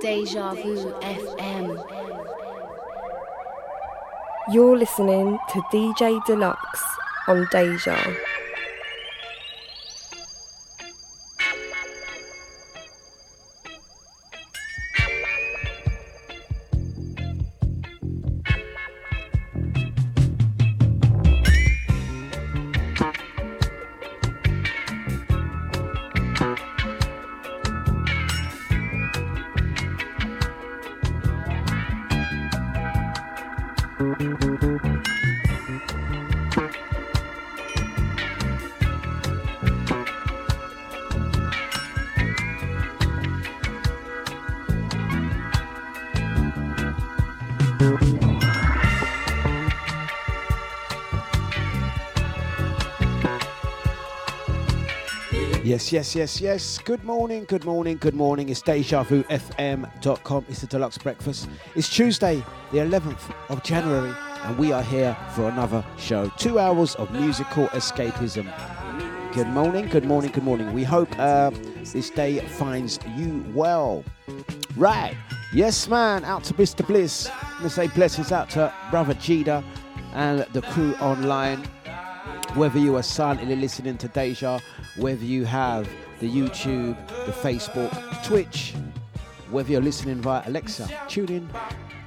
Deja Vu FM. You're listening to DJ Dlux on Deja. Yes, yes, yes. Good morning, good morning, good morning. It's DejaVuFM.com. It's the Dlux Breakfast. It's Tuesday, the 11th of January, and we are here for another show. Two hours of musical escapism. Good morning, good morning, good morning. We hope uh, this day finds you well. Right. Yes, man. Out to Mr. Bliss. I'm going to say blessings out to Brother Jida and the crew online. Whether you are silently listening to Deja, whether you have the YouTube, the Facebook, Twitch, whether you're listening via Alexa, tune in,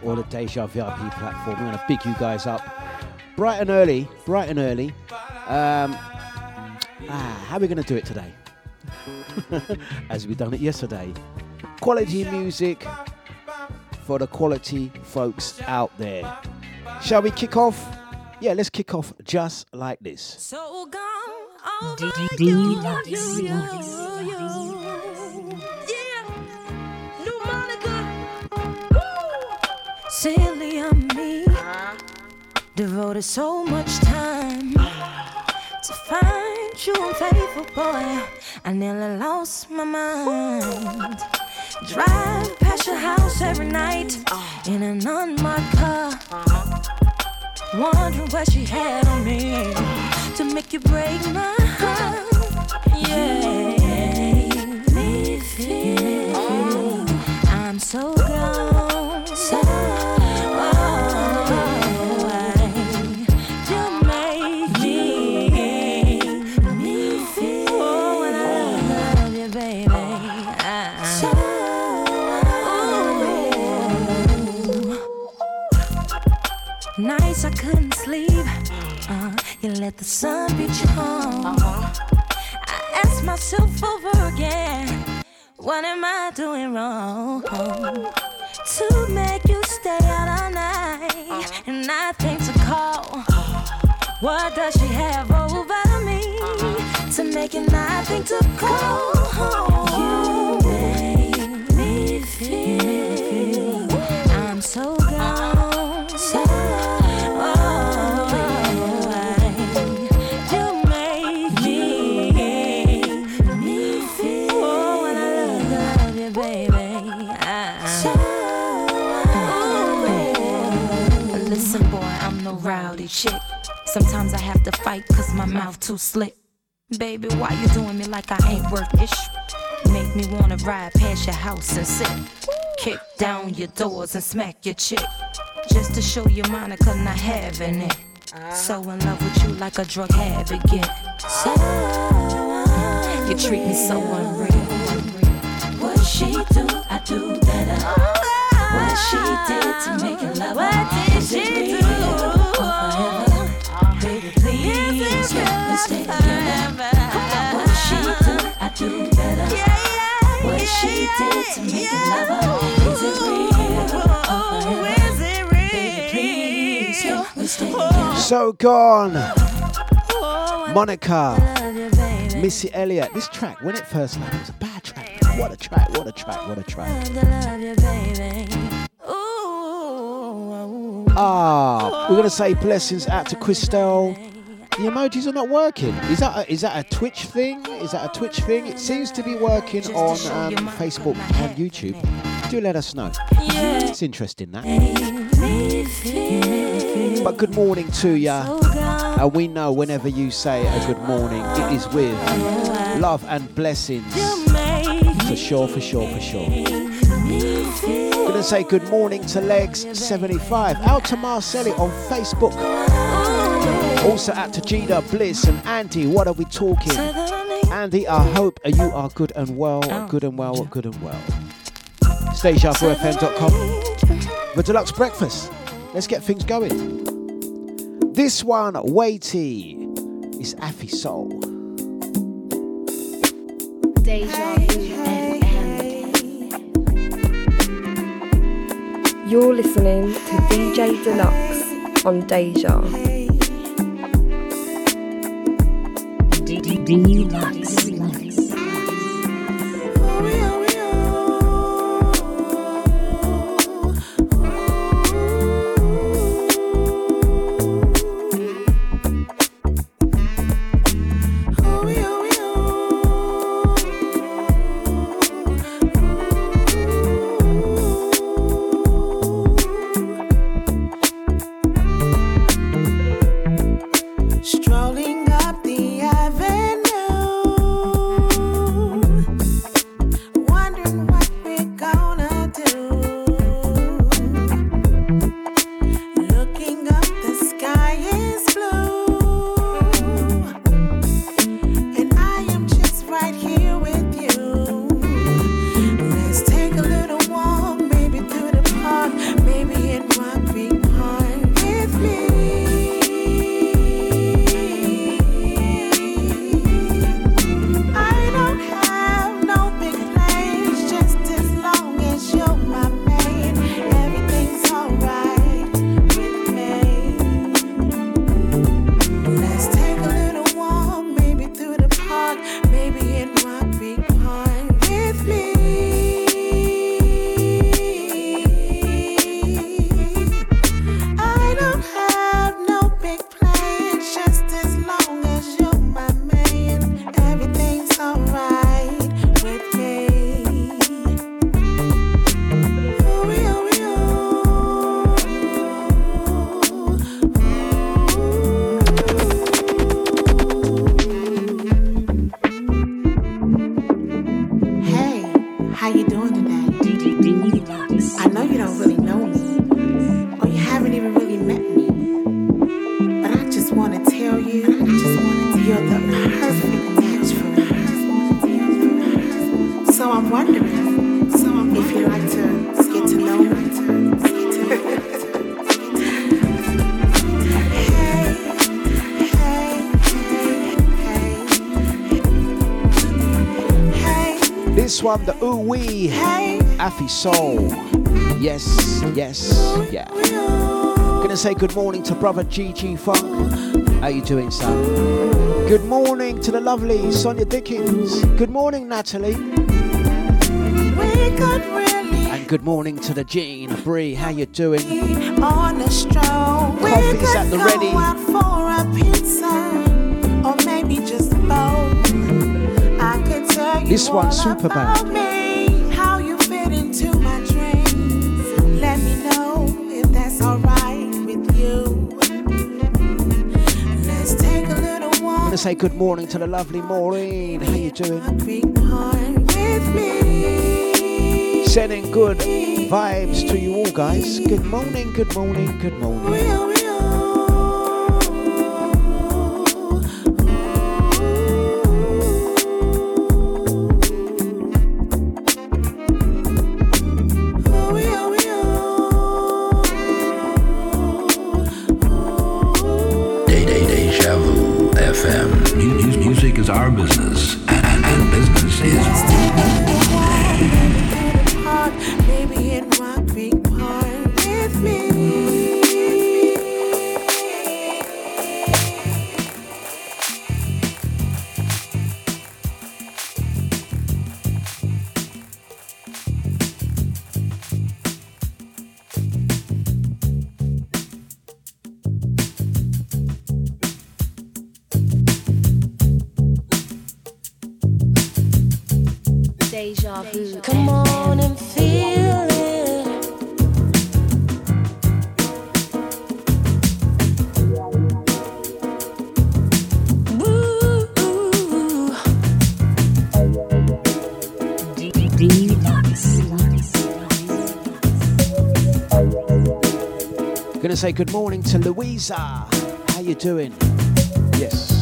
or the Deja VIP platform. We're going to big you guys up. Bright and early, bright and early. Um, ah, how are we going to do it today? As we done it yesterday. Quality music for the quality folks out there. Shall we kick off? Yeah, let's kick off just like this. So gone over you, you, you, you. Yeah, new Monica. Silly on me. Uh-huh. Devoted so much time to find you unfaithful boy. I nearly lost my mind. Drive past your house every night uh-huh. in an unmarked car. Uh-huh. Wondering what she had on me to make you break my heart. Yeah, I'm so gone. So make me feel when I love you, baby. Nights I couldn't sleep. You let the sun beat you home. I ask myself over again, what am I doing wrong? To make you stay out all night and nothing to call. What does she have over me to make it nothing to call? You make me feel rowdy chick. Sometimes I have to fight cause my mouth too slick. Baby, why you doing me like I ain't worth ish? Make me wanna ride past your house and sit. Kick down your doors and smack your chick. Just to show you Monica not having it. So in love with you like a drug habit get. So you treat me so unreal. What she do, I do better. What she did to make it love What did she do? To. So gone. Monica. Missy Elliott. This track, when it first it was a bad track. What a track, what a track, what a track. Ah, we're gonna say blessings out to Christelle. The emojis are not working. Is that a, is that a Twitch thing? Is that a Twitch thing? It seems to be working on um, Facebook and YouTube. Do let us know. It's interesting that. But good morning to ya. And uh, we know whenever you say a good morning, it is with love and blessings. For sure, for sure, for sure gonna say good morning to Legs75 out to Marcelli on Facebook. Also at Tajida, Bliss, and Andy. What are we talking? Andy, I hope you are good and well, good and well, good and well. Stay sharp for FM.com. The Dlux Breakfast. Let's get things going. This one, weighty, is Affy Soul. Deja You're listening to DJ Dlux on Deja. relax Soul. Yes, yes, yeah. Gonna say good morning to brother GG Funk. How you doing, son? Good morning to the lovely Sonia Dickens. Good morning, Natalie. And good morning to the Jean Bree. How you doing? Coffee's at the ready. This one's super bad. say good morning to the lovely Maureen. How you doing? Sending good vibes to you all, guys. Good morning, good morning, good morning. say good morning to Louisa. How you doing? Yes.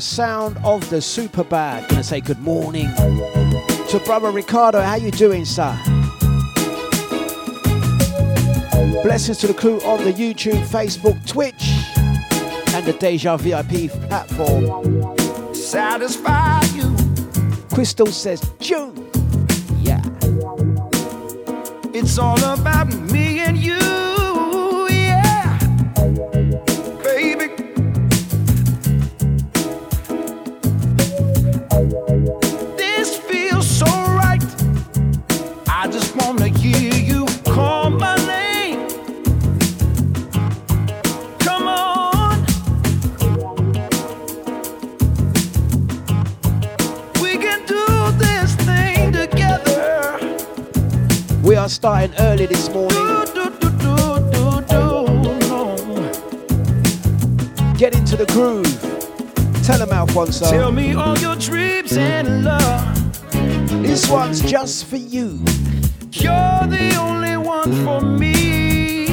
the sound of the super bad. Gonna say good morning to brother Ricardo. How you doing, sir? Blessings to the crew on the YouTube, Facebook, Twitch, and the Deja VIP platform. Satisfy you. Crystal says June. Yeah. It's all about me. starting early this morning. Get into the groove. Tell them out once. Tell me all your dreams and love. This one's just for you. You're the only one for me.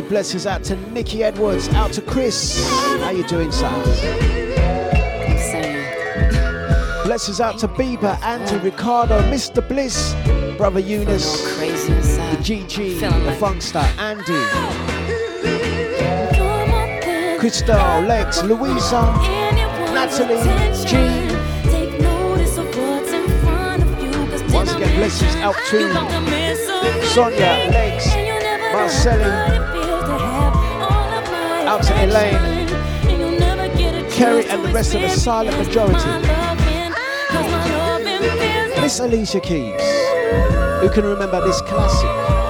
Blessings out to Nikki Edwards, out to Chris. How you doing, son? Blessings out to Bieber, Andy, Ricardo, Mr. Bliss, brother Eunice, the GG, the Funkster, Andy, Crystal, Lex, Louisa, Natalie, G. Once again, blessings out to Sonia, Legs, Marcelin, out to Elaine, Kerry, and the rest of the silent majority. Miss Alicia Keys, who can remember this classic?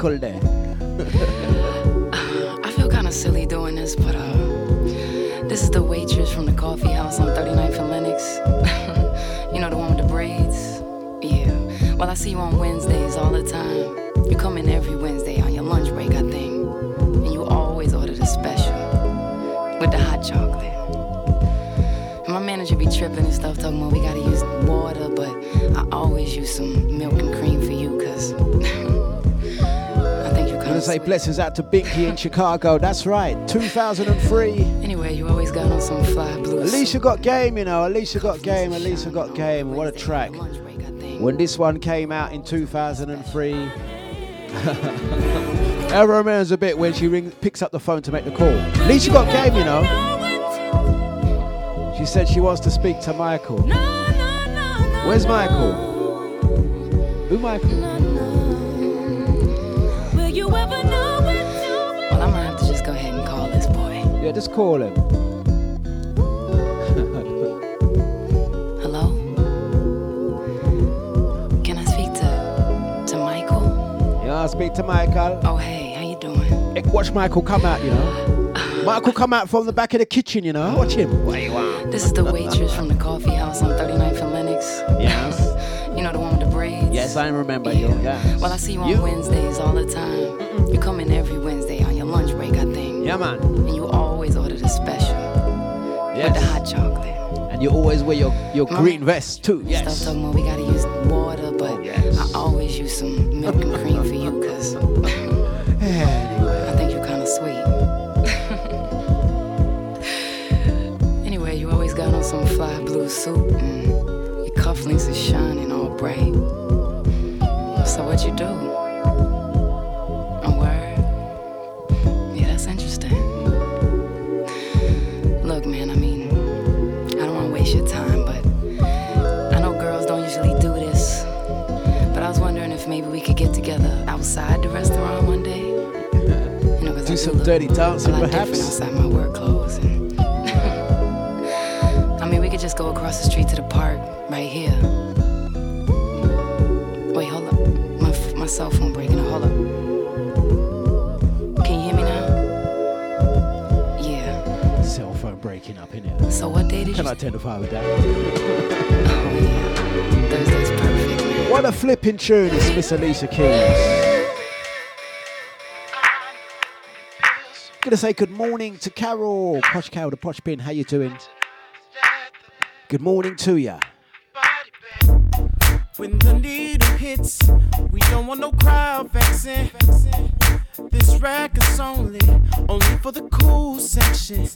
Hey. Say blessings out to Binky in Chicago. That's right, 2003. Anyway, you always got on some fly blue. Alicia got game, you know. Alicia got game. Alicia got game. What a track. When this one came out in 2003, I remembers a bit when she ring, picks up the phone to make the call. Alicia got game, you know. She said she wants to speak to Michael. Where's Michael? Who Michael? Yeah, just call him. Hello? Can I speak to to Michael? Yeah, I'll speak to Michael. Oh hey, how you doing? Hey, Watch Michael come out, you know. Michael come out from the back of the kitchen, you know. Watch him. What you want? This is the waitress from the coffee house on 39th and Lennox. Yes. You know the one with the braids? Yes, I remember you. Yes. Well, I see you on You- Wednesdays all the time. You come in every Wednesday Yeah, man. And you always order the special with the Yes. hot chocolate. And you always wear your, your green vest too. Stuff Yes. talking about we gotta use water, but oh, yes. I always use some milk and cream for you, cause I think you're kinda sweet. anyway, you always got on some fly blue suit and your cufflinks are shining all bright. So what you do? Outside the restaurant one day. You know, Do some dirty lot different perhaps. outside my work clothes. And I mean, we could just go across the street to the park right here. Wait, hold up. My, f- my cell phone breaking. Hold up. Can you hear me now? Yeah. Cell phone breaking up in here. So what day did Can you? I identify with that? Oh yeah. Thursday's perfect, man. What a flipping tune is Miss Alicia Keys. Gonna say good morning to Carol. Posh Carol, the Posh Pin. How you doing? Good morning to ya. When the needle hits, we don't want no crowd vexing. This record's only, only for the cool section.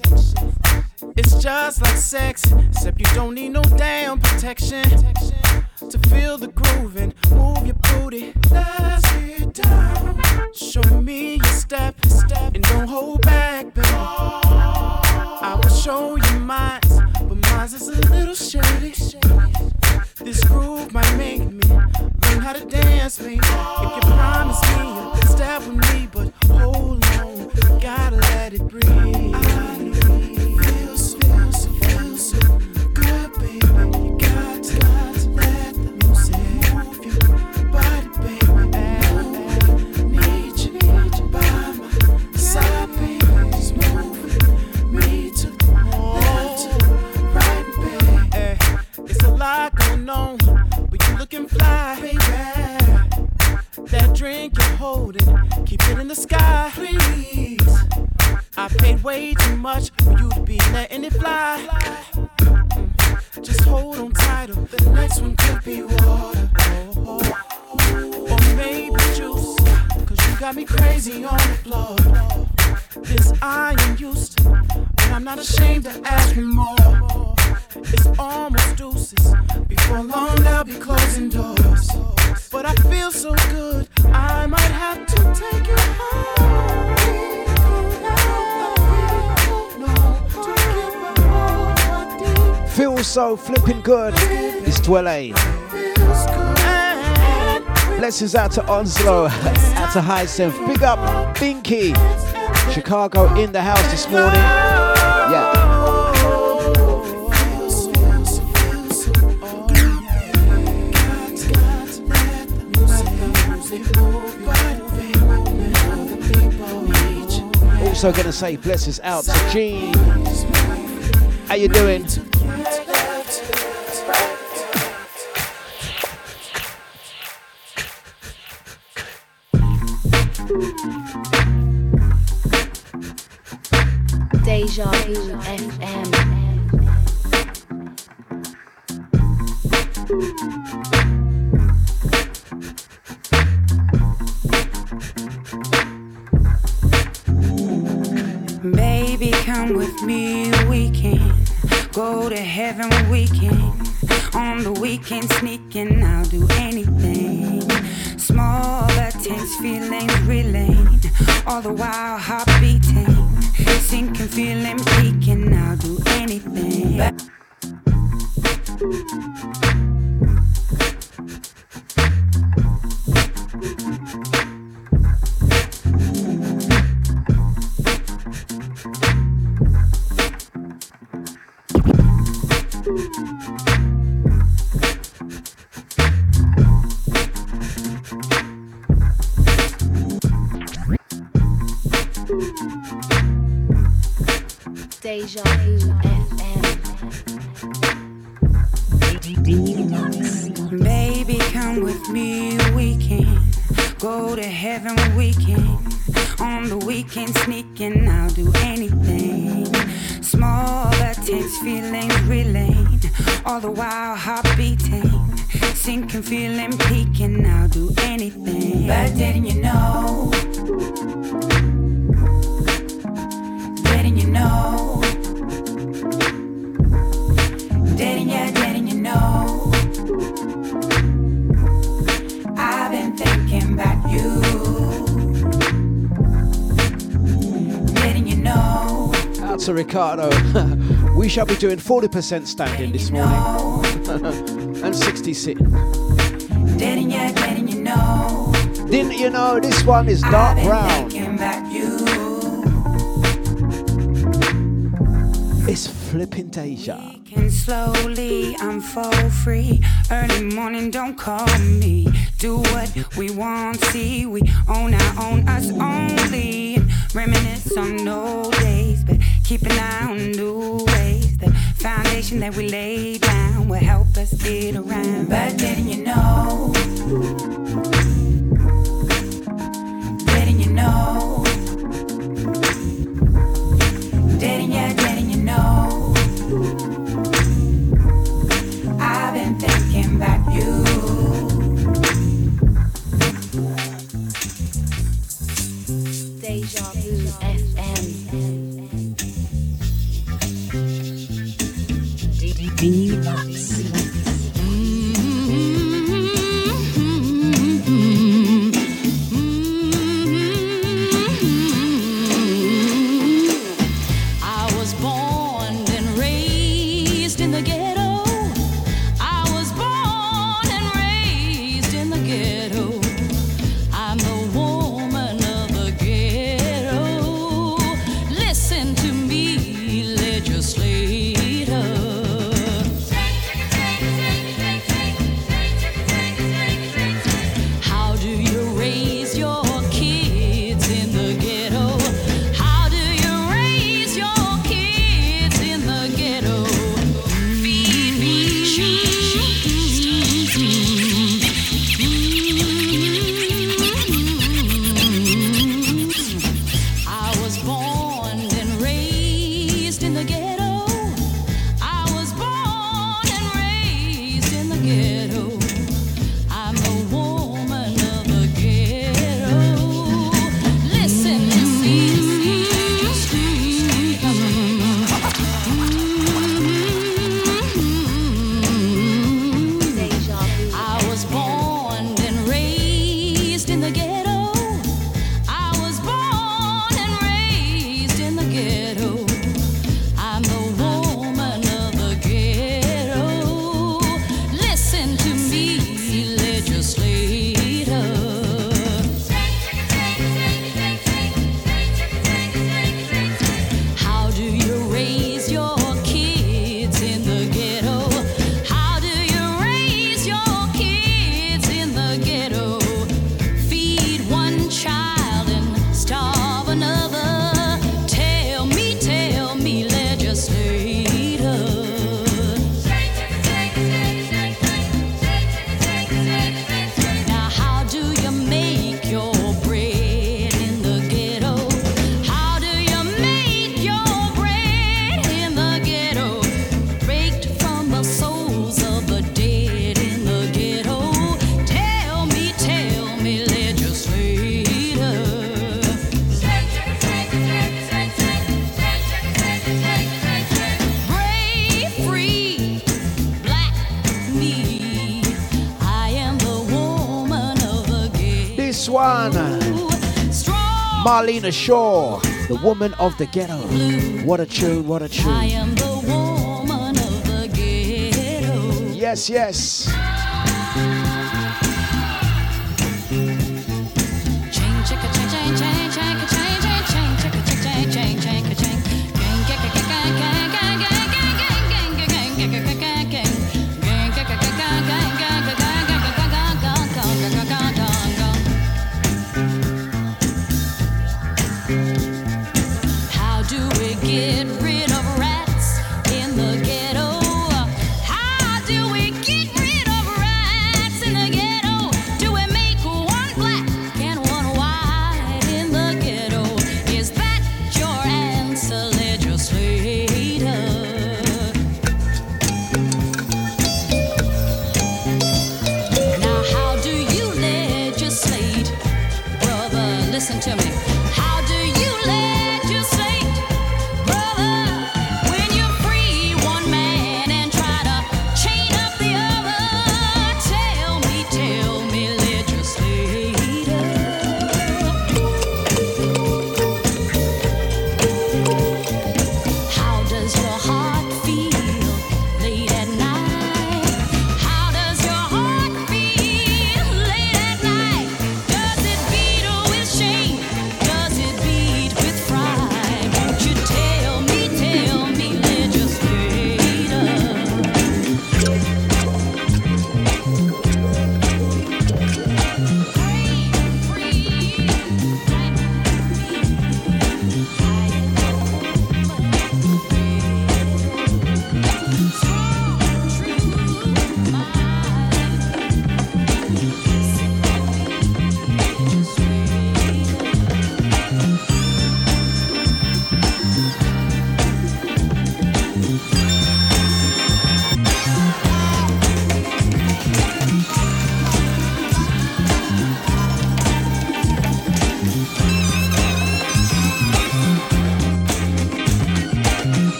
It's just like sex, except you don't need no damn protection. To feel the groove and move your booty. Let's get down. Show me your step, step, and don't hold back, baby. I will show you mine, it's a little shady. This groove might make me learn how to dance. If you promise me step with me, but hold on, gotta let it breathe. Lot going on, but you looking fly, baby. That drink you're holding, keep it in the sky, please. I paid way too much for you to be letting it fly. Mm, Just hold on tighter, the next one could be water. Or maybe juice, cause you got me crazy on the floor. This I am used to, and I'm not ashamed to ask for more. It's almost deuces. Before long, they'll be closing doors. But I feel so good, I might have to take you home. Feels so flipping good. It's Dwele. Blessings out to Onslow, out to Hyacinth. Big up Binky. Chicago in the house this morning. Yeah. Also gonna say blessings out to Gene. How you doing? Deja Vu doing 40% standing this morning and 60 sitting. Didn't you, didn't you know? Didn't you know this one is dark brown? thinking about you. It's flipping Deja. Can slowly free. Early morning, don't call me. Do what we want, see. We own our own, us only. Reminisce on old days, but keep an eye on new ways. The foundation that we lay down will help us get around. But didn't you know? Marlena Shaw, the woman of the ghetto. What a tune, what a tune. Yes, yes.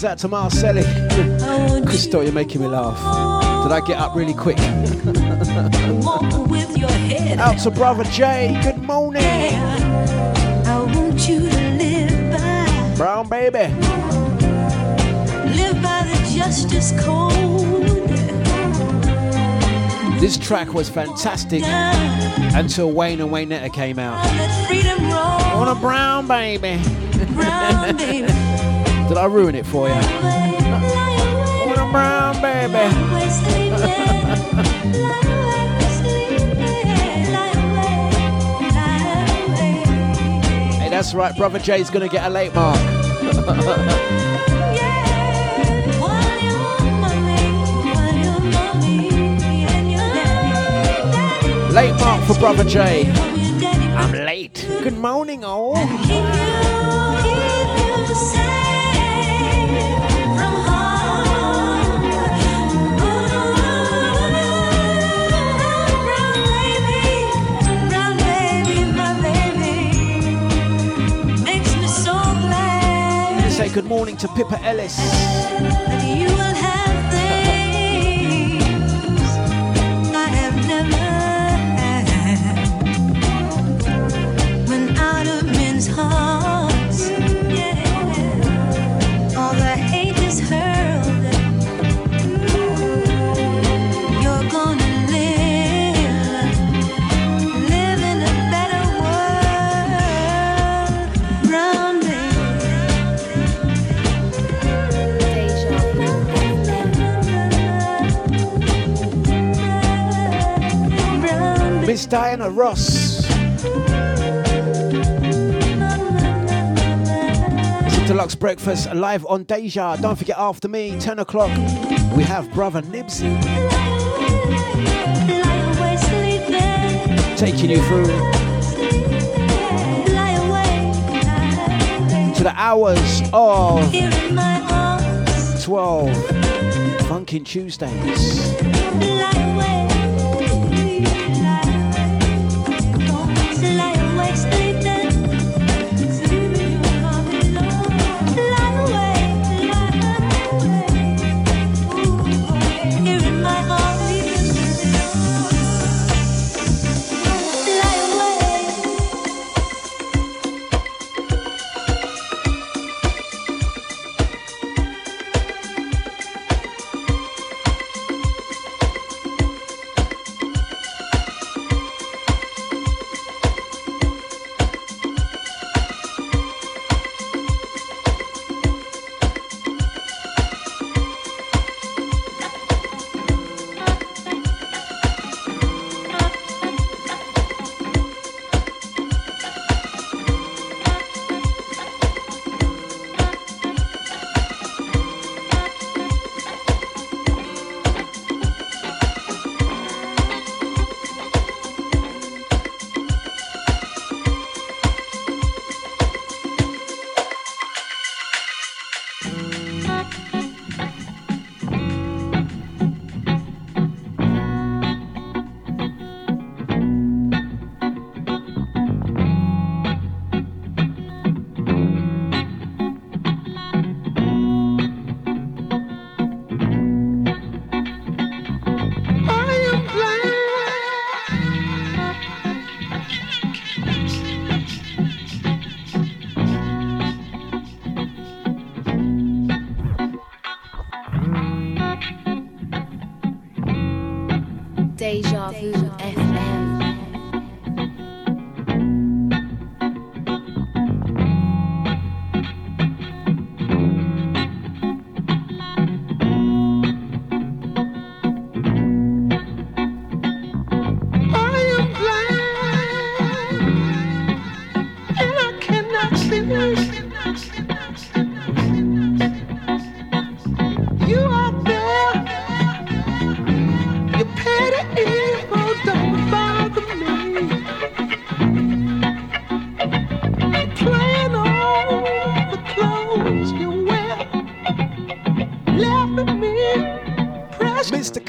That out to Marcelli. Christo, you're making me laugh. Did I get up really quick? out to brother Jay. Good morning. Yeah, Brown baby. Live by the justice code. This track was fantastic until Wayne and Waynetta came out. On a brown baby. Brown baby. Did I ruin it for you? All a brown baby. That's right, brother Jay's gonna get a late mark. late mark for brother Jay. I'm late. Good morning, all. Good morning to Pippa Ellis. Diana Ross. It's a Dlux breakfast live on Deja. Don't forget after me, 10 o'clock, we have brother Nibsy taking you through to the hours of 12 Funkin' Tuesdays.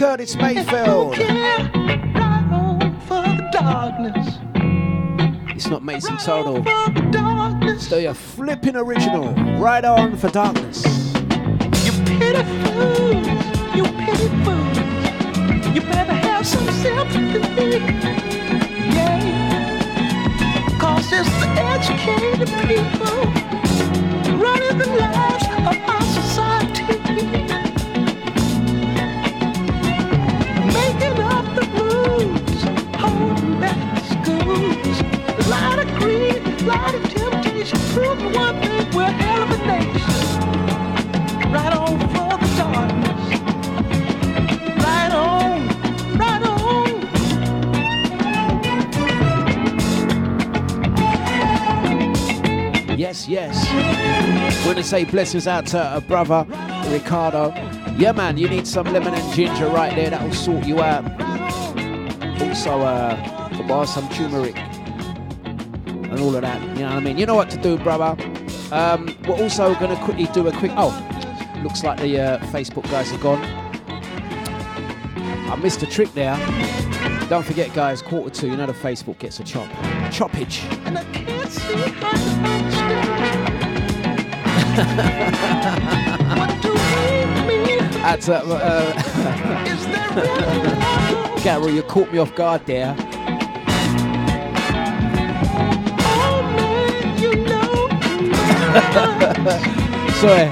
Curtis Mayfield. Yeah, right on for the darkness. It's not Mason Total. Still your flipping original. Right on for darkness. You pity fools, you pity fools. You better have some sympathy. Yeah. Cause it's the educated people Yes. Want to say blessings out to a brother, Ricardo. Yeah, man, you need some lemon and ginger right there. That'll sort you out. Also, uh, buy some turmeric and all of that. You know what I mean? You know what to do, brother. Um, we're also going to quickly do a quick. Oh, looks like the uh, Facebook guys are gone. I missed a trick there. Don't forget, guys, quarter two. You know the Facebook gets a chop. Choppage. We uh, uh? Gary, you caught me off guard there. Sorry.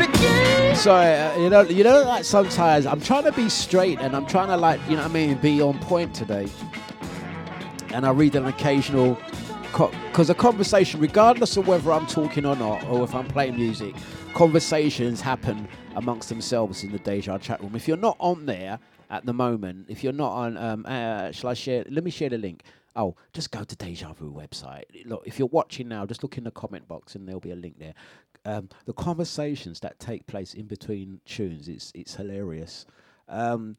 Sorry, uh, you know, you know, like sometimes I'm trying to be straight and I'm trying to like, you know what I mean, be on point today. And I read an occasional, because a conversation, regardless of whether I'm talking or not, or if I'm playing music, conversations happen amongst themselves in the Deja chat room. If you're not on there at the moment, if you're not on, um, uh, shall I share? Let me share the link. Oh, just go to Deja Vu website. Look, if you're watching now, just look in the comment box and there'll be a link there. Um, the conversations that take place in between tunes, it's it's hilarious. Um,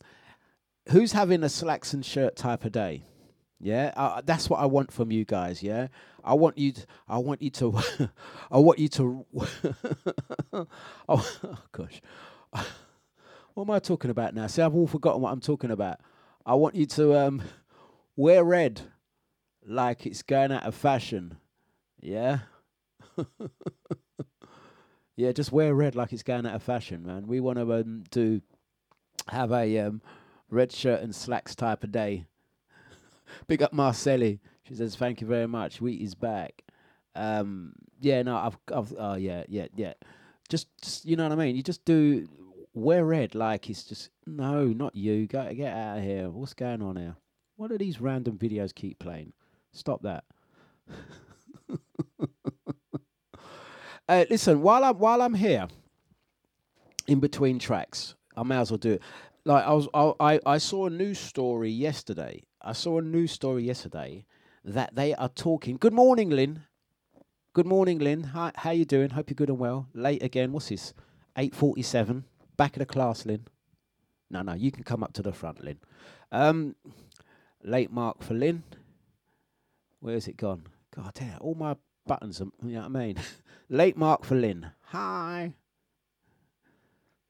who's having a slacks and shirt type of day? Yeah, uh, that's what I want from you guys. Yeah, I want you. To, I want you to. I want you to. oh, gosh, what am I talking about now? See, I've all forgotten what I'm talking about. I want you to um, wear red, like it's going out of fashion. Yeah. yeah, just wear red like it's going out of fashion, man. We want to um, do have a um, red shirt and slacks type of day. Big up Marcelli. She says, "Thank you very much. Wheat is back." Um, yeah, no, I've, I've, oh yeah, yeah, yeah. Just, just, you know what I mean. You just do wear red like it's just no, not you. Go get out of here. What's going on here? What do these random videos keep playing? Stop that. uh, listen, while I'm while I'm here, in between tracks, I may as well do it. Like I was, I I, I saw a news story yesterday. I saw a news story yesterday that they are talking. Good morning, Lynn. Good morning, Lynn. Hi, how you doing? Hope you're good and well. Late again. What's this? Eight forty-seven. Back of the class, Lynn. No, no, you can come up to the front, Lynn. Um, late mark for Lynn. Where's it gone? God damn, all my buttons are, you know what I mean? late mark for Lynn. Hi.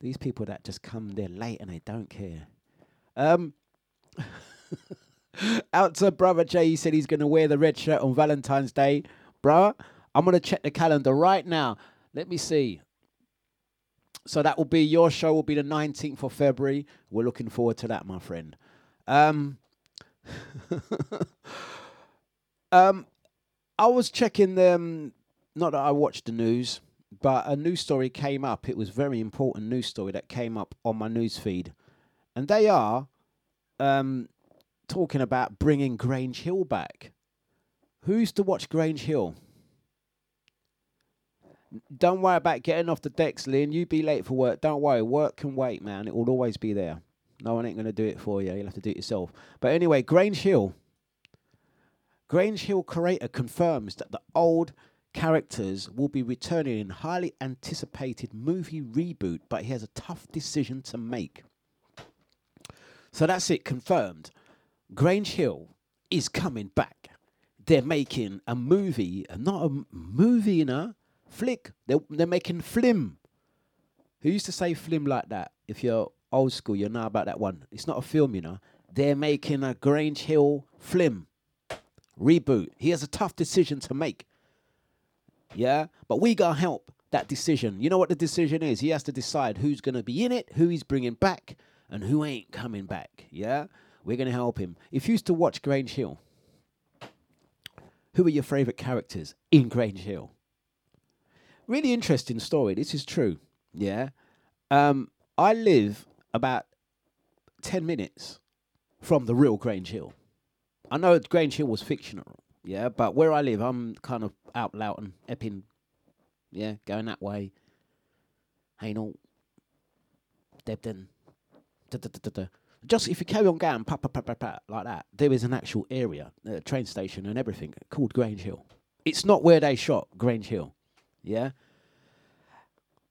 These people that just come there late and they don't care. Um, out to brother Jay, he said he's going to wear the red shirt on Valentine's Day. Bruh, I'm going to check the calendar right now. Let me see. So that will be your show. Will be the 19th of February. We're looking forward to that, my friend. Um, um, I was checking them. Not that I watched the news, but a news story came up. It was very important news story that came up on my news feed, and they are um, talking about bringing Grange Hill back. Who's to watch Grange Hill? Don't worry about getting off the decks, Lynn. You be late for work. Don't worry. Work can wait, man. It will always be there. No one ain't going to do it for you. You'll have to do it yourself. But anyway, Grange Hill. Grange Hill creator confirms that the old characters will be returning in highly anticipated movie reboot, but he has a tough decision to make. So that's it, confirmed. Grange Hill is coming back. They're making a movie, not a movie, you know, flick. They're, they're making flim. Who used to say flim like that? If you're old school, you know about that one. It's not a film, you know. They're making a Grange Hill flim reboot. He has a tough decision to make. Yeah, but we gotta help that decision. You know what the decision is? He has to decide who's gonna be in it, who he's bringing back, and who ain't coming back. Yeah, we're gonna help him. If you used to watch Grange Hill, who are your favorite characters in Grange Hill? Really interesting story. This is true. Yeah, um, I live about ten minutes from the real Grange Hill. I know Grange Hill was fictional, yeah, but where I live, I'm kind of out Loughton, Epping, yeah, going that way. Hainault, Debden, da, da, da, da, da. Just if you carry on going, pa, pa, pa, pa, pa, like that, there is an actual area, a train station and everything called Grange Hill. It's not where they shot Grange Hill, yeah.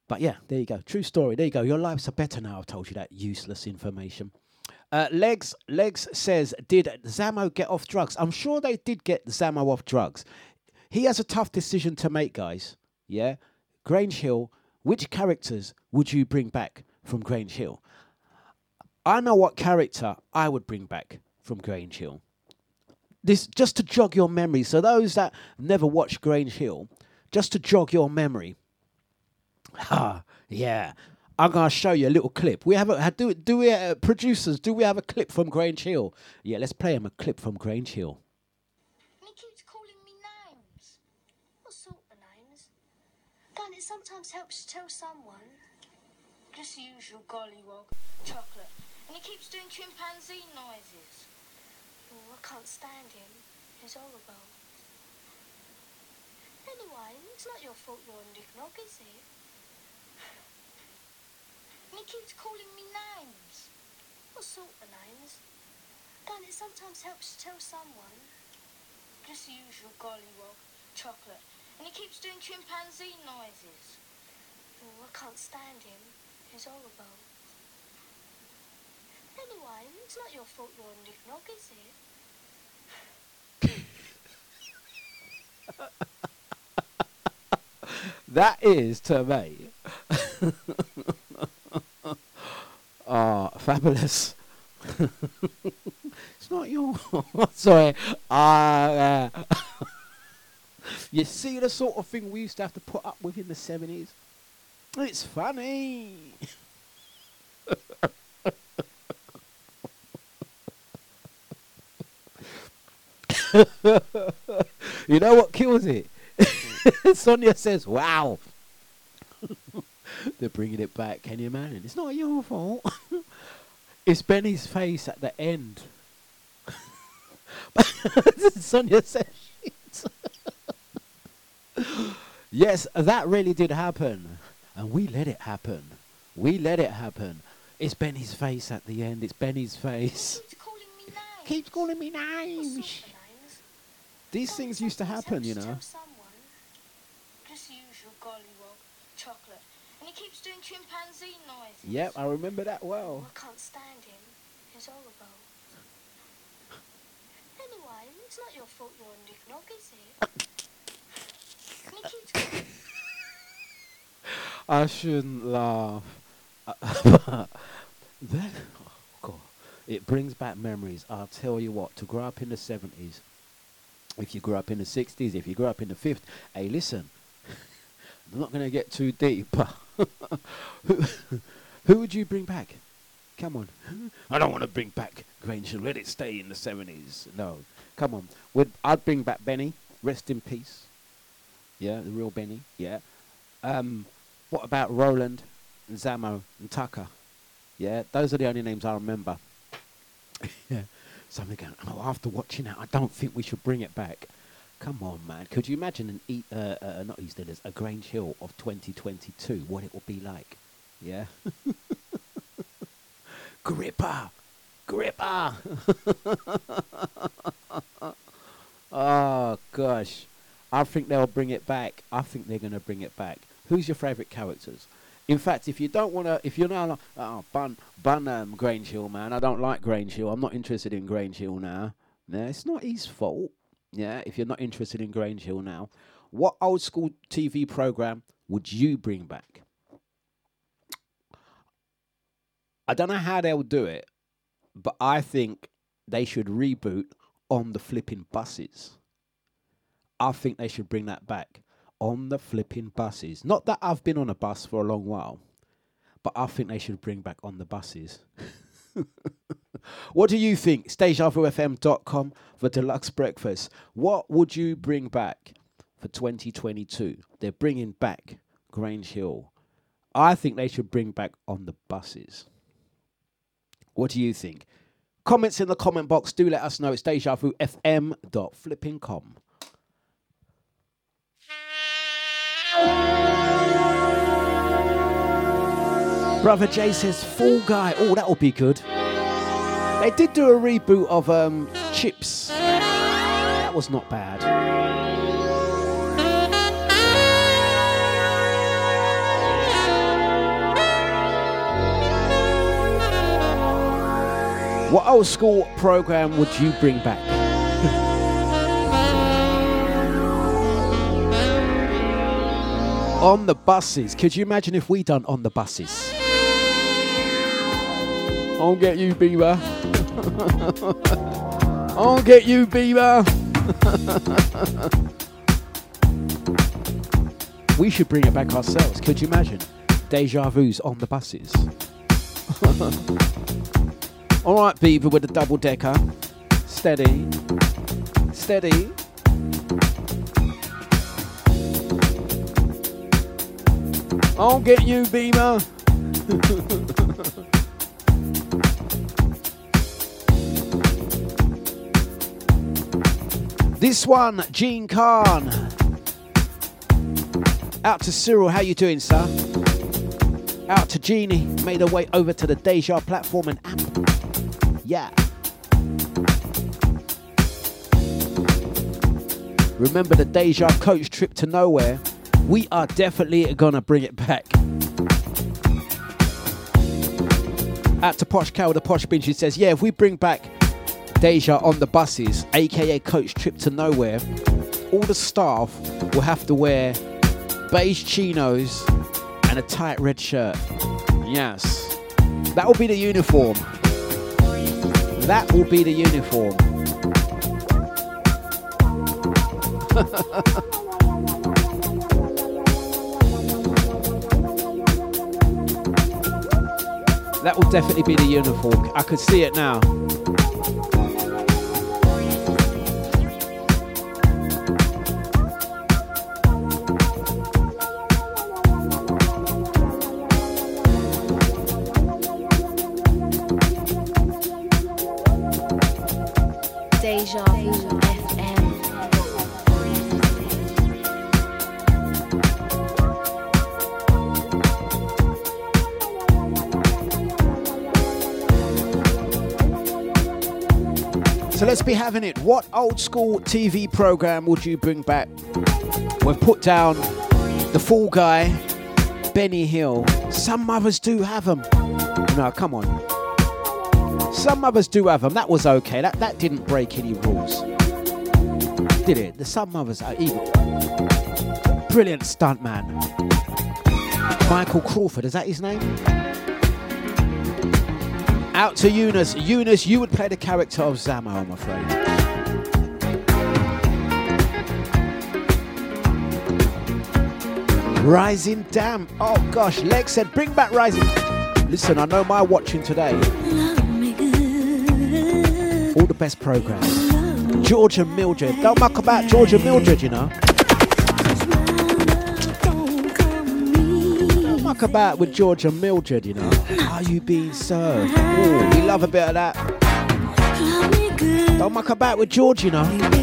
But yeah, there you go. True story. There you go. Your lives are better now. I've told you that useless information. Uh, Legs Legs says, did Zamo get off drugs? I'm sure they did get Zamo off drugs. He has a tough decision to make, guys. Yeah, Grange Hill. Which characters would you bring back from Grange Hill? I know what character I would bring back from Grange Hill. This just to jog your memory. So those that never watched Grange Hill, just to jog your memory. Ah, yeah. I'm gonna show you a little clip. We have a do do we uh, producers? Do we have a clip from Grange Hill? Yeah, let's play him a clip from Grange Hill. He keeps calling me names. Sort of names? It sometimes helps to tell someone? Just usual gollywog, chocolate. And he keeps doing chimpanzee noises. Oh, I can't stand him. He's horrible. Anyway, it's not your fault you're on Dick Knock, is it? And he keeps calling me names. What sort of names? Don't it sometimes helps to tell someone? Just the usual gollywog, chocolate. And he keeps doing chimpanzee noises. Oh, I can't stand him. He's horrible. Anyway, it's not your fault you're a nog, is it? That is to me. Ah, fabulous. it's not your. Fault. Sorry. Ah, uh, you see the sort of thing we used to have to put up with in the seventies. It's funny. you know what kills it? Sonia says, "Wow." They're bringing it back. Can you imagine? It's not your fault. it's Benny's face at the end. Sonia says, "Shit." yes, that really did happen, and we let it happen. We let it happen. It's Benny's face at the end. It's Benny's face. Keeps calling me names. Keeps calling me What sort names. of names? These things used to happen, you know. tell someone. Just the usual gollywog, chocolate. And he keeps doing chimpanzee noises. Yep, I remember that well. I can't stand him. He's horrible. Anyway, it's not your fault you're a Nick Nog, is it? And he keeps calling I shouldn't laugh. that, oh God, it brings back memories. I'll tell you what, to grow up in the 70s, if you grew up in the 60s, if you grew up in the 50s, hey, listen, I'm not going to get too deep, who, who would you bring back? Come on. I don't want to bring back Grange Hill. Let it stay in the 70s. No. Come on. Would I'd bring back Benny. Rest in peace. Yeah, the real Benny. Yeah. Um, what about Roland and Zamo and Tucker? Yeah, those are the only names I remember. yeah. Something going, oh, after watching that, I don't think we should bring it back. Come on, man. Could you imagine an e- uh, uh, not EastEnders, a Grange Hill of 2022, what it would be like? Yeah. Gripper! Gripper! oh, gosh. I think they'll bring it back. I think they're going to bring it back. Who's your favourite characters? In fact, if you don't want to, if you're not, like, oh, bun, bun um, Grange Hill, man, I don't like Grange Hill. I'm not interested in Grange Hill now. No, it's not his fault. Yeah, if you're not interested in Grange Hill now, what old school TV program would you bring back? I don't know how they'll do it, but I think they should reboot on the flipping buses. I think they should bring that back on the flipping buses. Not that I've been on a bus for a long while, but I think they should bring back on the buses. what do you think? DejaVuFM.com for Dlux breakfast. What would you bring back for 2022? They're bringing back Grange Hill. I think they should bring back on the buses. What do you think? Comments in the comment box. Do let us know. It's DejaVuFM.flipping.com. Brother Jay says Fall Guy. Oh, that'll be good. They did do a reboot of um, Chips. That was not bad. What old school program would you bring back? on the buses. Could you imagine if we done on the buses? I'll get you, Beaver. I'll get you, Beaver. we should bring it back ourselves. Could you imagine? Deja vu's on the buses. All right, Beaver with the double decker. Steady. Steady. I'll get you, Beamer. this one, Gene Khan. Out to Cyril, how you doing, sir? Out to Jeannie, made her way over to the Deja platform and app. Yeah. Remember the Deja coach trip to nowhere? We are definitely gonna bring it back. Out to Posh Cow, with the Posh Binge, she says, Yeah, if we bring back Deja on the buses, aka coach trip to nowhere, all the staff will have to wear beige chinos and a tight red shirt. Yes. That will be the uniform. That will be the uniform. that will definitely be the uniform. I could see it now. Having it. What old school TV program would you bring back? We've put down The Fall Guy, Benny Hill. Some mothers do have them. No, come on. Some mothers do have them. That was okay. That, that didn't break any rules. Did it? The some mothers are evil. Brilliant stuntman. Michael Crawford, is that his name? Out to Eunice. Eunice, you would play the character of Zamo, I'm afraid. Rising Damp. Oh gosh, Lex said, bring back Rising. Listen, I know my watching today. All the best programs. George and Mildred. Don't muck about George and Mildred, you know. Muck about with George and Mildred, you know. Are you being served? Ooh, we love a bit of that. Don't muck about with George, you know.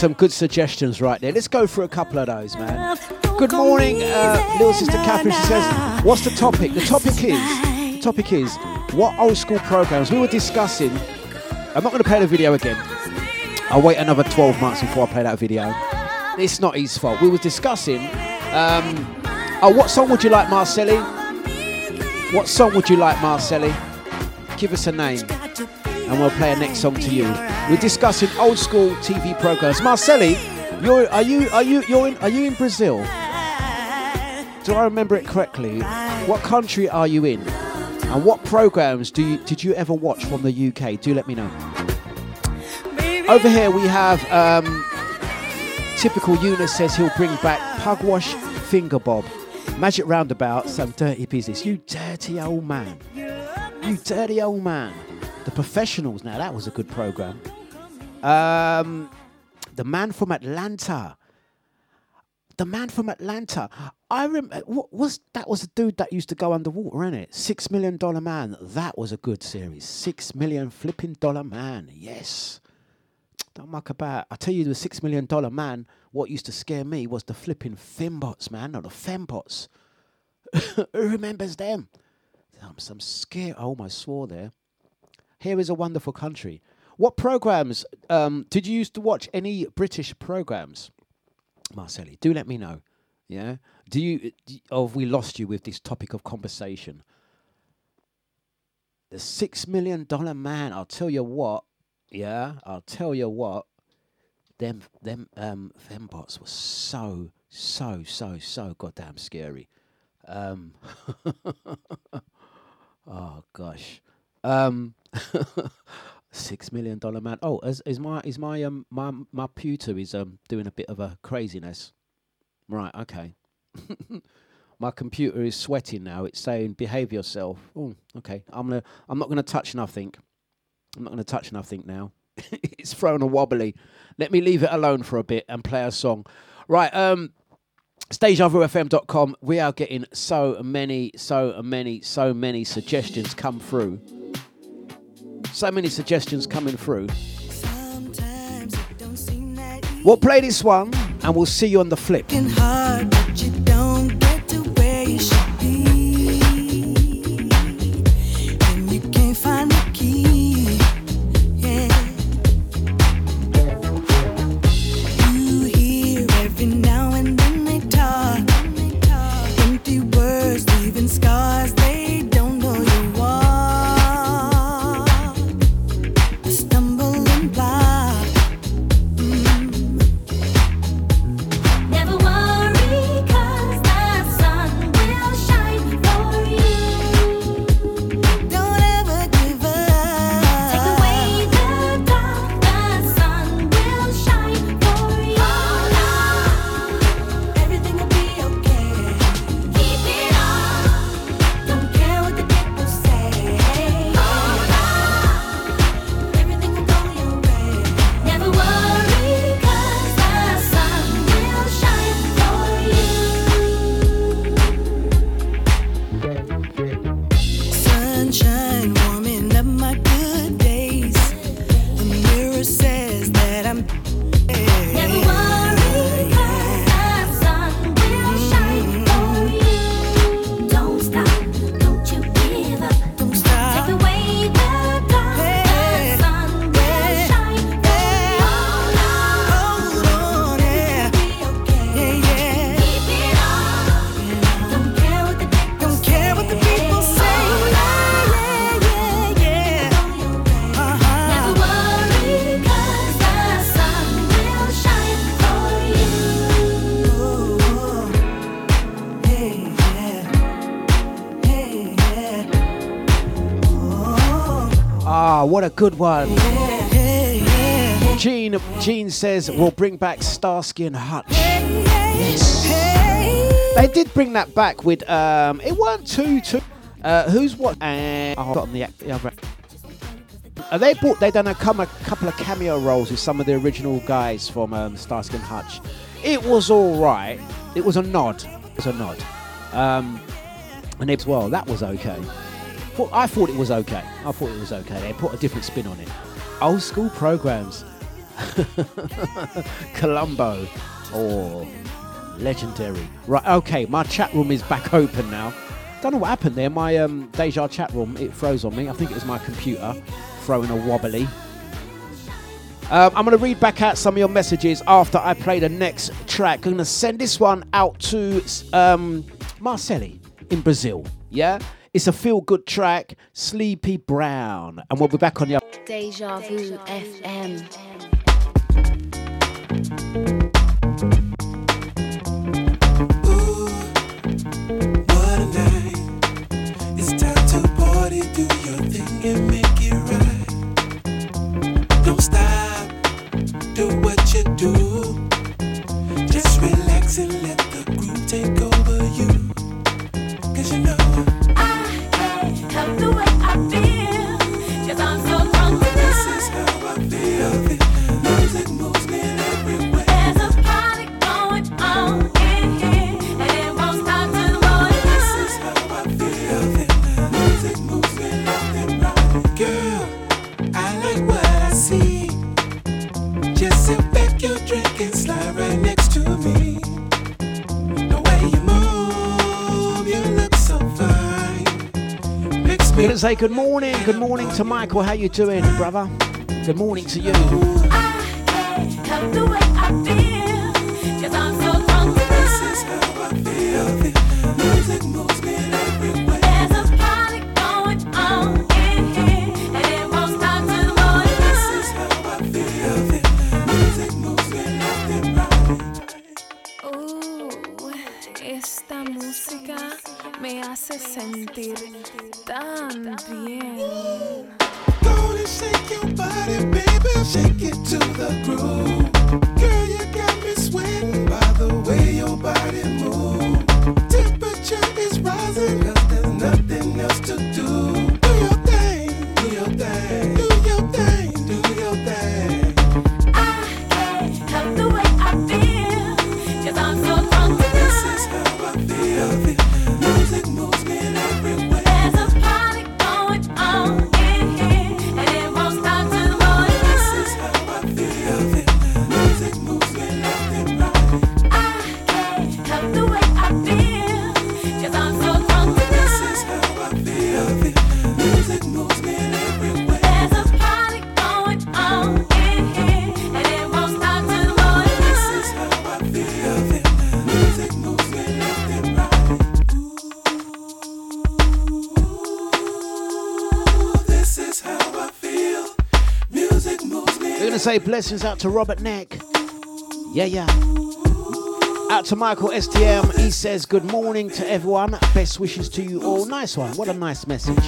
Some good suggestions right there. Let's go for a couple of those, man. Good morning, uh, little sister Catherine. She says, "What's the topic? The topic is, the topic is, what old school programs we were discussing. I'm not going to play the video again. I'll wait another 12 months before I play that video. It's not his fault. We were discussing. Um, oh, what song would you like, Marcelli? What song would you like, Marcelli? Give us a name. and we'll play a next song to you. We're discussing old school TV programs. Marcelli, you're are you are you you're in are you in Brazil? Do I remember it correctly? What country are you in? And what programs do you did you ever watch from the UK? Do let me know. Over here we have um, typical Eunice says he'll bring back Pugwash Finger Bob. Magic Roundabout, some dirty business. You dirty old man. You dirty old man. The Professionals, now that was a good program. Um, the Man from Atlantis. The Man from Atlantis. I remember, what was that? Was a dude that used to go underwater, innit? it? Six Million Dollar Man. That was a good series. Six Million Flipping Dollar Man. Yes. Don't muck about. I tell you, the Six Million Dollar Man, what used to scare me was the flipping Fembots, man, or the Fembots. Who remembers them? I'm some scare. I almost swore there. Here is a wonderful country. What programs um, did you used to watch? Any British programs, Marcelli? Do let me know. Yeah. Do you? d- Or have we lost you with this topic of conversation? The six million dollar man. I'll tell you what. Yeah. I'll tell you what. Them them um fembots were so so so so goddamn scary. Um. oh gosh. Um. Six million dollar man. Oh, is, is my is my um my my pewter is um doing a bit of a craziness. Right. Okay. my computer is sweating now. It's saying behave yourself. Oh, okay. I'm gonna I'm not gonna touch nothing. I'm not gonna touch nothing now. it's thrown a wobbly. Let me leave it alone for a bit and play a song. Right. Um. DejaVuFM.com. We are getting so many, so many, so many suggestions come through. So many suggestions coming through. We'll play this one and we'll see you on the flip. What a good one. Gene, Gene says we'll bring back Starsky and Hutch. Yes. They did bring that back with um it weren't too too uh who's what and oh, I've forgotten the, the other uh, they bought they done a, come, a couple of cameo roles with some of the original guys from um, Starsky and Hutch. It was all right. It was a nod. It was a nod. Um, and it, well, that was okay. Thought- I thought it was okay. I thought it was okay. They put a different spin on it. Old school programs. Columbo. or legendary. Right, okay, my chat room is back open now. Don't know what happened there. My um, Deja chat room, it froze on me. I think it was my computer throwing a wobbly. Um, I'm going to read back out some of your messages after I play the next track. I'm going to send this one out to um, Marcelli in Brazil. Yeah? It's a feel good track, Sleepy Brown. And we'll be back on the Deja Vu FM. What a night. It's time to party, do your thing and make it right. Don't stop, do what you do. Just relax and let I'm gonna say good morning, good morning to Michael. How you doing, brother? Good morning to you. Help the way I feel, so. This is how I feel. Music moves say blessings out to Robert Neck. Yeah, yeah. Out to Michael STM. He says good morning to everyone. Best wishes to you all. Nice one. What a nice message.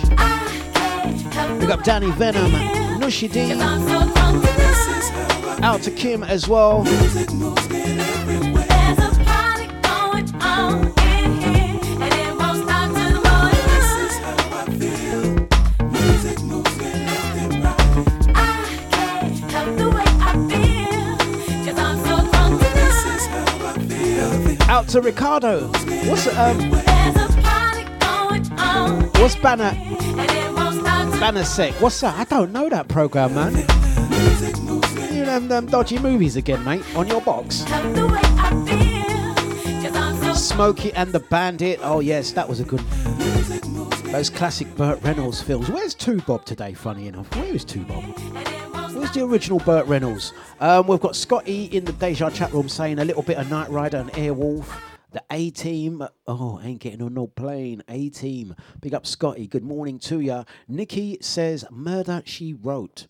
Big up Danny Venom, Nushi D. Out to Kim as well. To Ricardo. What's um There's a party going on, what's Banner and it won't stop till Banner Sec? What's that? I don't know that program, man. You them, them dodgy movies again, mate, on your box. Help the way I feel, cause I'm so Smokey and the Bandit. Oh yes, that was a good. Those classic Burt Reynolds films. Where's Two Bob today? Funny enough, where is Two Bob? The original Burt Reynolds? Um, we've got Scotty in the Deja chat room saying a little bit of Knight Rider and Airwolf. The A team. Oh, ain't getting on no plane. A team. Big up Scotty. Good morning to ya. Nikki says Murder She Wrote.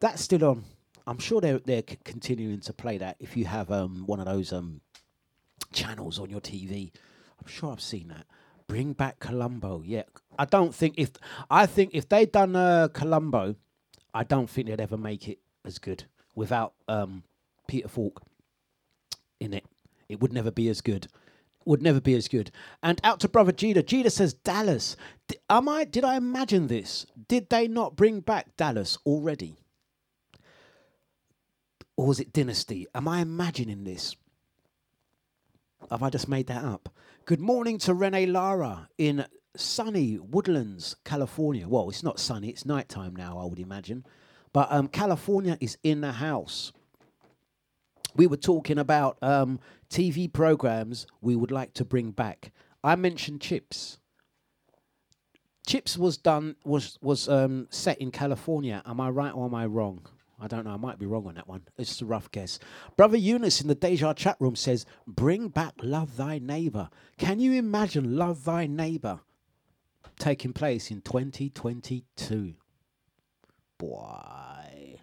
That's still on. I'm sure they're they're c- continuing to play that. If you have um one of those um channels on your TV, I'm sure I've seen that. Bring back Columbo. Yeah, I don't think if I think if they done uh, Columbo, I don't think they'd ever make it as good without um Peter Falk in it. It would never be as good. Would never be as good. And out to brother Jeter. Jeter says Dallas. D- am I? Did I imagine this? Did they not bring back Dallas already? Or was it Dynasty? Am I imagining this? Have I just made that up? Good morning to Renee Lara in sunny Woodlands, California. Well, it's not sunny, it's nighttime now, I would imagine. But um, California is in the house. We were talking about um, TV programs we would like to bring back. I mentioned Chips. Chips was done was was um, set in California. Am I right or am I wrong? I don't know. I might be wrong on that one. It's a rough guess. Brother Eunice in the Deja chat room says, "Bring back Love Thy Neighbor." Can you imagine Love Thy Neighbor taking place in 2022. Boy.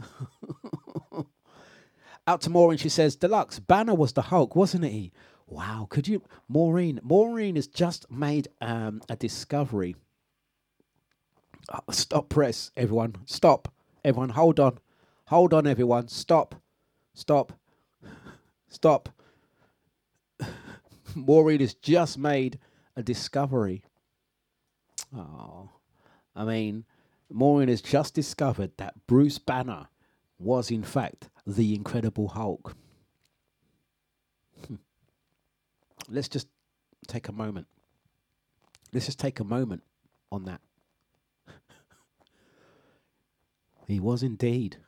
Out to Maureen, she says, Dlux, Banner was the Hulk, wasn't he? Wow, could you? Maureen, Maureen has just made um, a discovery. Oh, stop, press, everyone. Stop. Everyone, hold on. Hold on, everyone. Stop. Stop. Stop. Maureen has just made a discovery. Oh, I mean, Maureen has just discovered that Bruce Banner was, in fact, the Incredible Hulk. Hmm. Let's just take a moment. Let's just take a moment on that. he was indeed.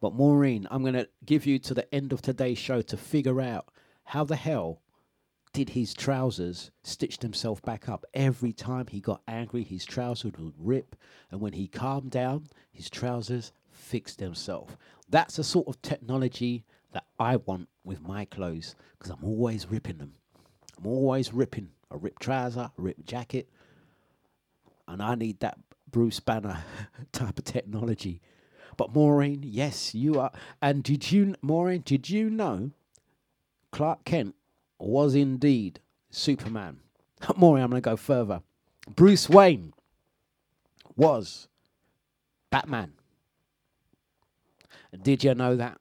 But Maureen, I'm going to give you to the end of today's show to figure out how the hell did his trousers stitched himself back up. Every time he got angry, his trousers would rip, and when he calmed down, his trousers fixed themselves. That's the sort of technology that I want with my clothes because I'm always ripping them. I'm always ripping a ripped trouser, a ripped jacket, and I need that Bruce Banner type of technology. But Maureen, yes, you are. And did you, Maureen, did you know Clark Kent was indeed Superman? Maureen, I'm going to go further. Bruce Wayne was Batman. Did you know that?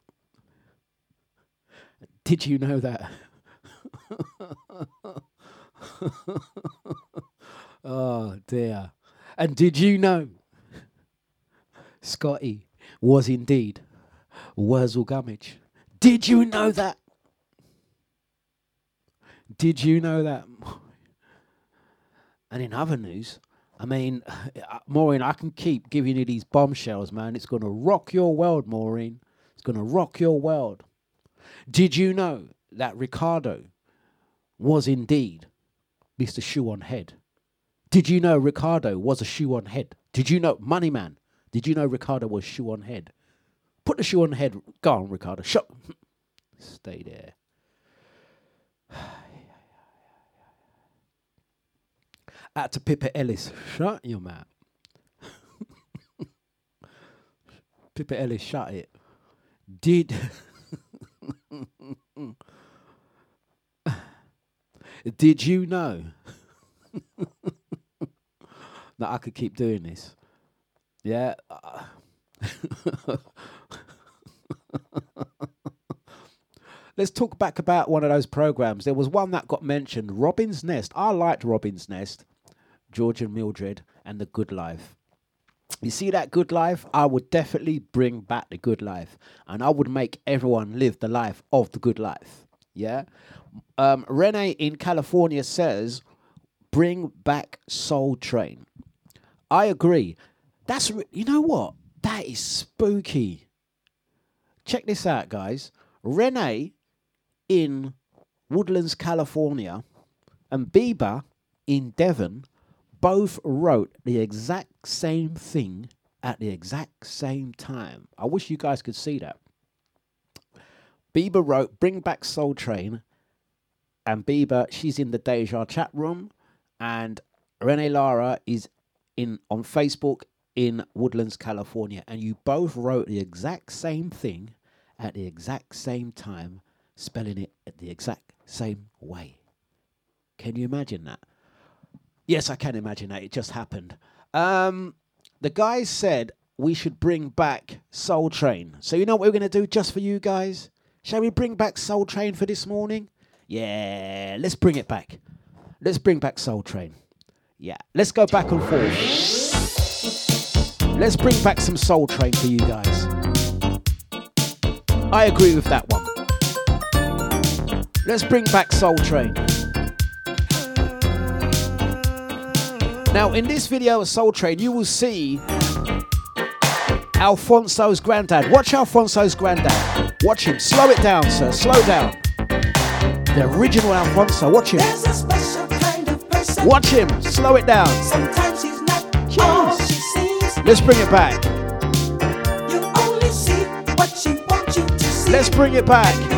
Did you know that? oh dear. And did you know Scotty was indeed Wurzel Gummidge? Did you know that? Did you know that? And in other news, I mean, uh, Maureen, I can keep giving you these bombshells, man. It's going to rock your world, Maureen. It's going to rock your world. Did you know that Ricardo was indeed Mr. Shoe on Head? Did you know Ricardo was a shoe on head? Did you know Money Man? Did you know Ricardo was shoe on head? Put the shoe on head. Go on, Ricardo. Shut. Stay there. Out to Pippa Ellis. Shut your mouth. Pippa Ellis, shut it. Did. Did you know that I could keep doing this? Yeah. Let's talk back about one of those programs. There was one that got mentioned, Robin's Nest. I liked Robin's Nest, George and Mildred, and The Good Life. You see that good life? I would definitely bring back the good life, and I would make everyone live the life of the good life. Yeah. Um, Renee in California says, "Bring back Soul Train." I agree. That's re- you know what? That is spooky. Check this out, guys. Renee in Woodlands, California, and Bieber in Devon both wrote the exact same thing at the exact same time. I wish you guys could see that. Bieber wrote Bring Back Soul Train, and Bieber, she's in the Deja chat room, and Renee Lara is in on Facebook in Woodlands, California, and you both wrote the exact same thing at the exact same time, spelling it the exact same way. Can you imagine that? Yes, I can imagine that. It just happened. Um, the guys said we should bring back Soul Train. So you know what we're going to do just for you guys? Shall we bring back Soul Train for this morning? Yeah, let's bring it back. Let's bring back Soul Train. Yeah, let's go back and forth. Let's bring back some Soul Train for you guys. I agree with that one. Let's bring back Soul Train. Now, in this video of Soul Train, you will see Alfonso's granddad. Watch Alfonso's granddad. Watch him. Slow it down, sir. Slow down. The original Alfonso. Watch him. Watch him. Slow it down. Sometimes she's not all she seems. Let's bring it back. You only see what she wants you to see. Let's bring it back.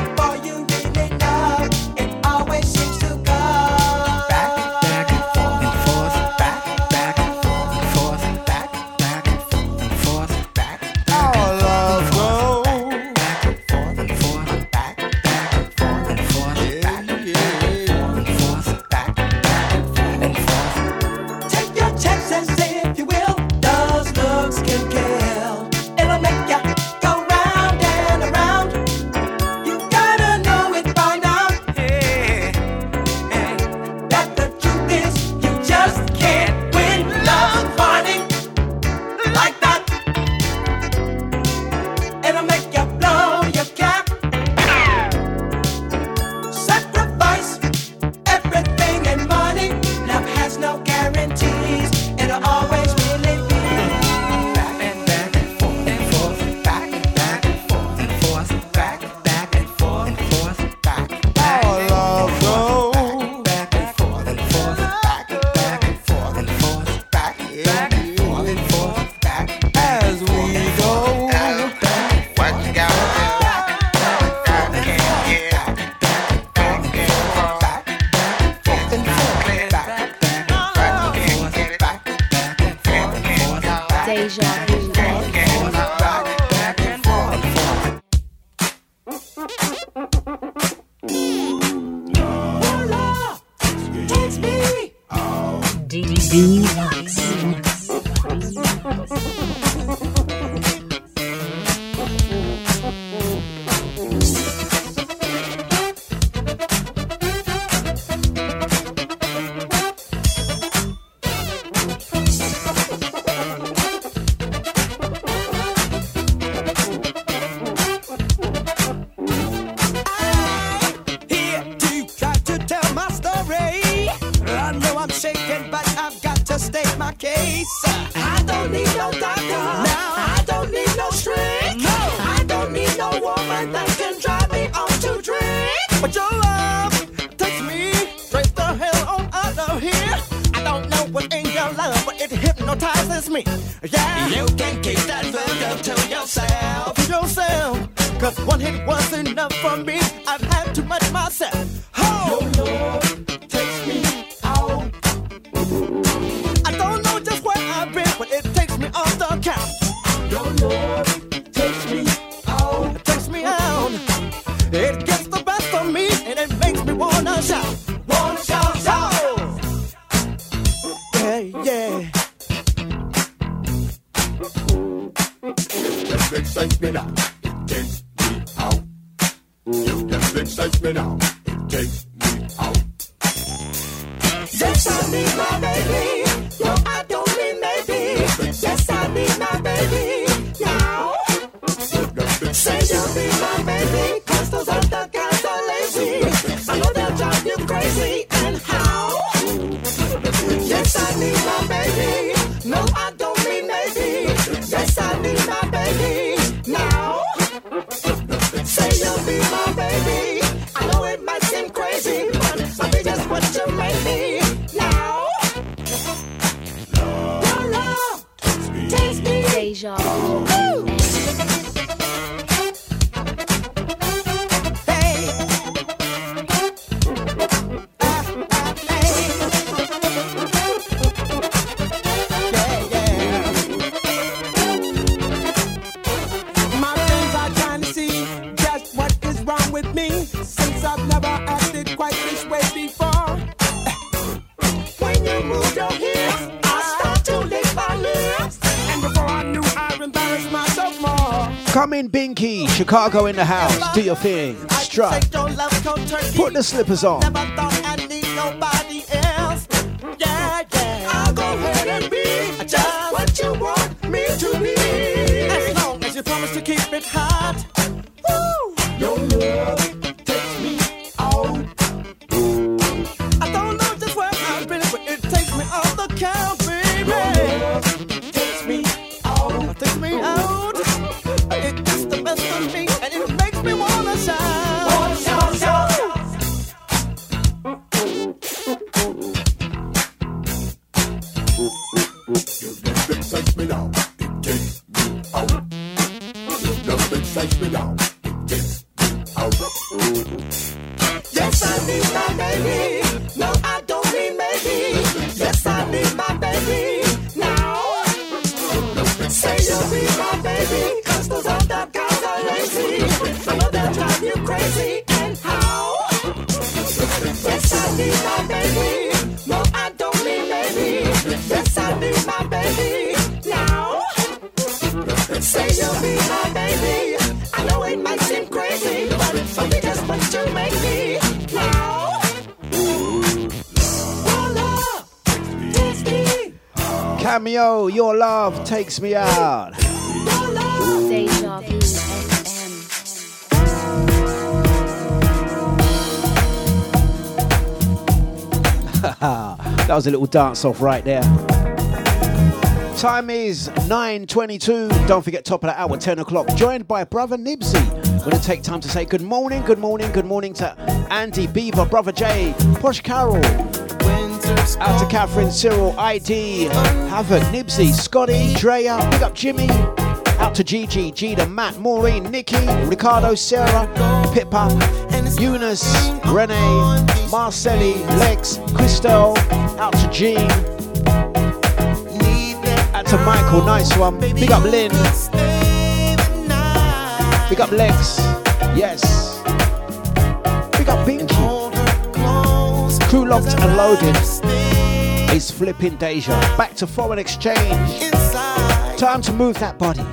Chicago in the house. Do your thing. Strut. Put the slippers on. Cameo, your love takes me out. That was a little dance off right there. Time is 9.22. Don't forget, top of the hour, 10 o'clock. Joined by brother Nibsy. I'm going to take time to say good morning, good morning, good morning to Andy Beaver, Brother Jay, Posh Carroll, out to Catherine, Cyril, ID, Havoc, Nibsy, Scotty, Drea, big up Jimmy. Out to Gigi, Gina, Matt, Maureen, Nikki, Ricardo, Sarah, Pippa, Eunice, Renee, Marcelli, Lex, Christo. Out to Jean. Out to Michael, nice one. Big up Lynn. Pick up Lex. Yes. Crew locked and loaded. It's flipping Deja. Back to foreign exchange. Time to move that body.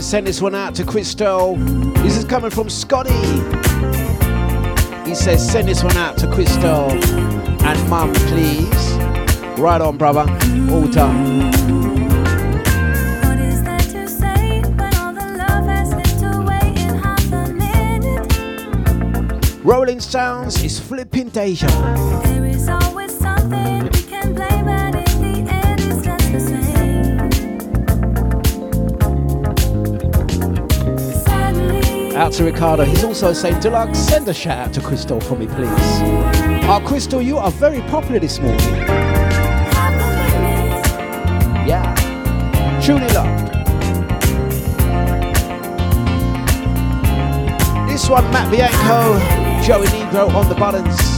Send this one out to Crystal. This is coming from Scotty. He says, send this one out to Crystal and Mum, please. Right on, brother. All done. What is there to say when all the love has slipped away in half a minute? Rolling Sounds is flipping Deja. Out to Ricardo. He's also saying, Dlux, send a shout out to Crystal for me, please. Oh, Crystal, you are very popular this morning. Yeah. Truly loved. This one, Matt Bianco, Joey Negro on the buttons.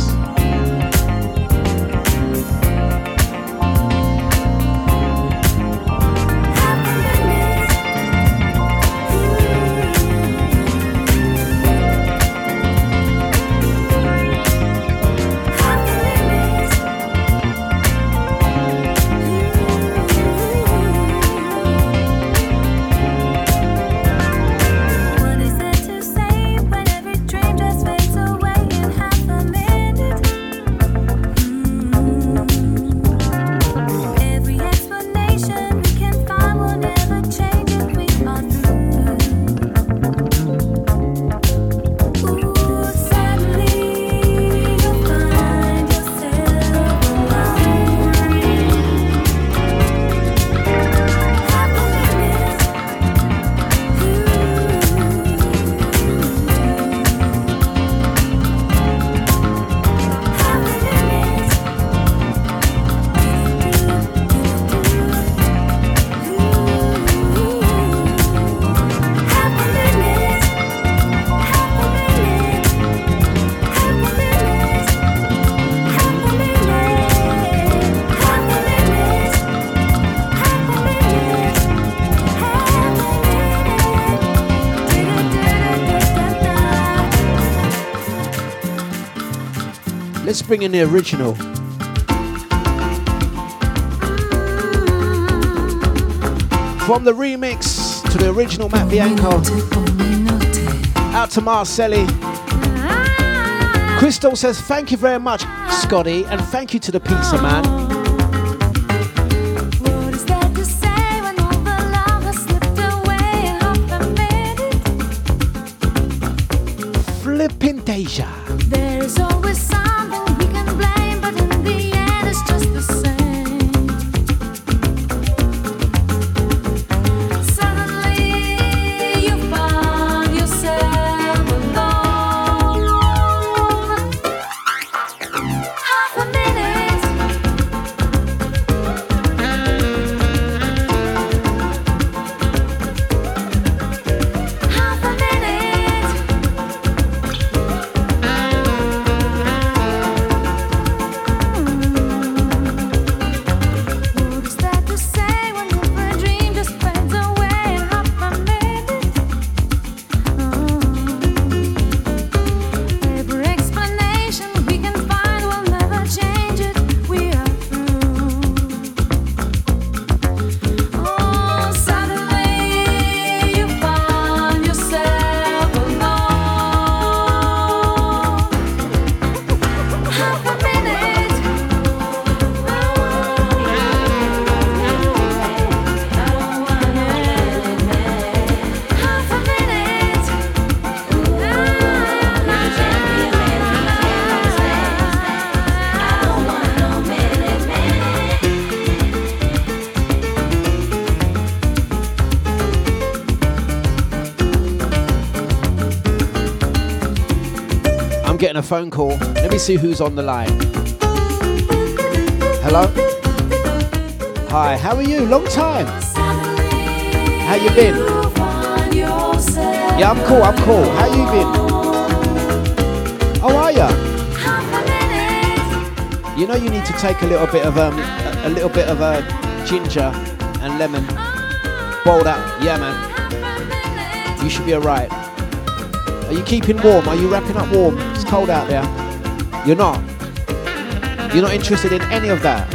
Bring in the original. From the remix to the original Matt Bianco. Out to Marcelli. Crystal says, Thank you very much, Scotty, and thank you to the pizza man. What is phone call. Let me see who's on the line. Hello? Hi, how are you? Long time. How you been? Yeah, I'm cool, I'm cool. How you been? How are ya? You know you need to take a little bit of um a, a little bit of uh, ginger and lemon. Boil that, yeah man. You should be alright. Are you keeping warm? Are you wrapping up warm? Cold out there. You're not. You're not interested in any of that.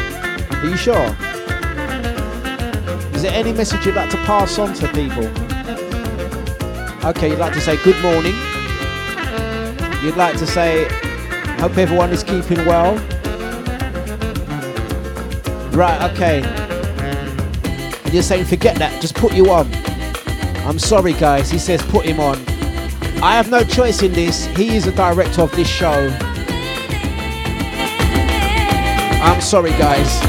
Are you sure? Is there any message you'd like to pass on to people? Okay, you'd like to say good morning. You'd like to say, hope everyone is keeping well. Right, okay. And you're saying, forget that, just put you on. I'm sorry, guys. He says, put him on. I have no choice in this. He is the director of this show. I'm sorry, guys.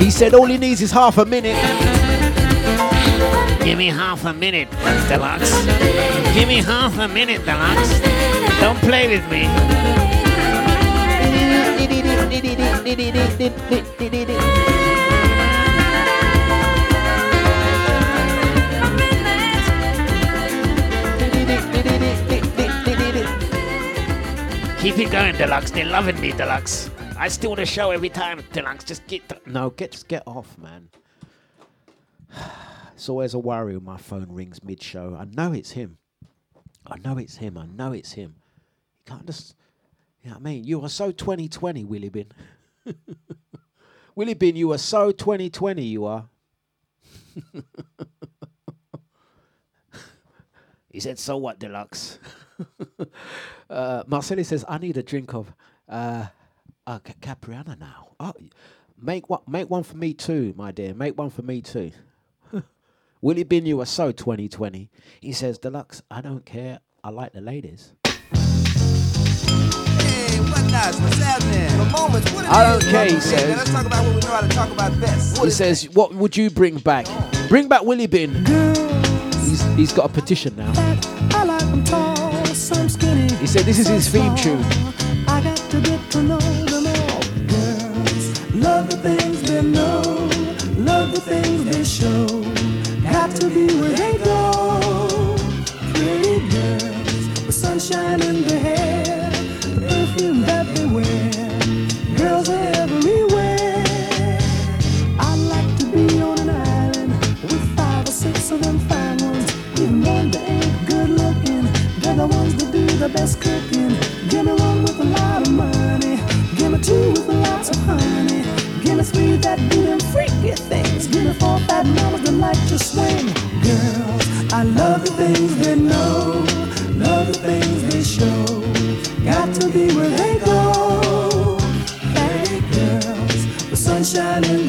He said all he needs is half a minute. Give me half a minute, Dlux. Give me half a minute, Dlux. Don't play with me. Keep it going, Dlux. They're loving me, Dlux. I steal the show every time, Dlux. Just get. The- No, get just get off, man. It's always a worry when my phone rings mid-show. I know it's him. I know it's him. I know it's him. You can't just. You know what I mean? You are so 2020, Willie Bin. Willie Bin, you are so 2020. You are. He said, "So what, Dlux?" uh, Marceli says, "I need a drink of uh, uh, Ca- Capriana now. Oh, make one, make one for me too, my dear. Make one for me too." Willie Bin, you are so 2020. He says, "Dlux, I don't care. I like the ladies." Hey, what guys? What's happening? Moments. What I don't care, he says. Let's talk about what we know how to talk about best. He says, "What would you bring back? Bring back Willie Bin." He's, he's got a petition now. I like them tall, some skinny. He said, "This is his theme tune." I got to get to know them all. Girls love the things they know, love the things they show. Got to be where they go. Pretty girls with sunshine in their hair, to swing. Girls, I love the things they know, love the things they show. Got to be where they go. Pretty girls with sunshine in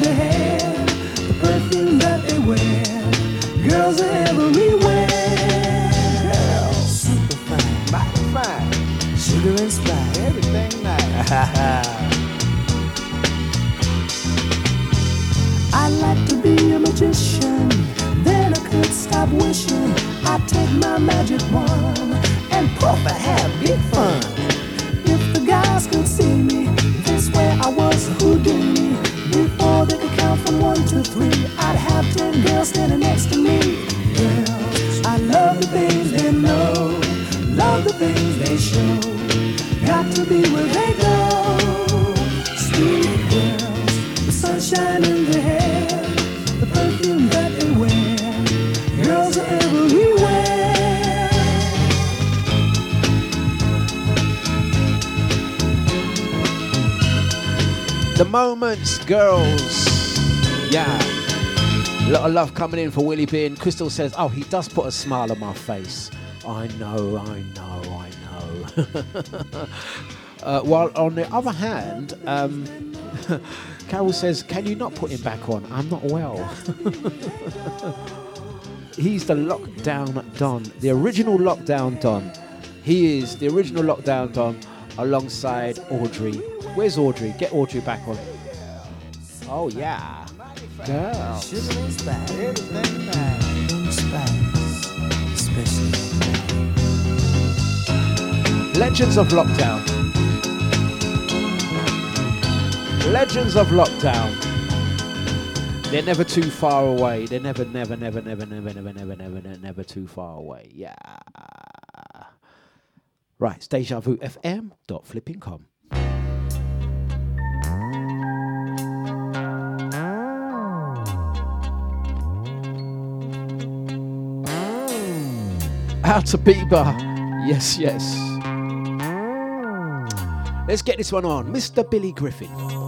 my magic wand and puff a happy Moments, girls. Yeah. A lot of love coming in for Willie Bean. Crystal says, Oh, he does put a smile on my face. I know, I know, I know. uh, while on the other hand, um, Carol says, Can you not put him back on? I'm not well. He's the lockdown Don, the original lockdown Don. He is the original lockdown Don alongside Audrey Where's Audrey? Get Audrey back on. Oh, yeah. Girl. Legends of Lockdown. Legends of Lockdown. They're never too far away. They're never, never, never, never, never, never, never, never, never, never too far away. Yeah. Right, it's com. out to Bieber. Yes, yes. Let's get this one on. Mr. Billy Griffin.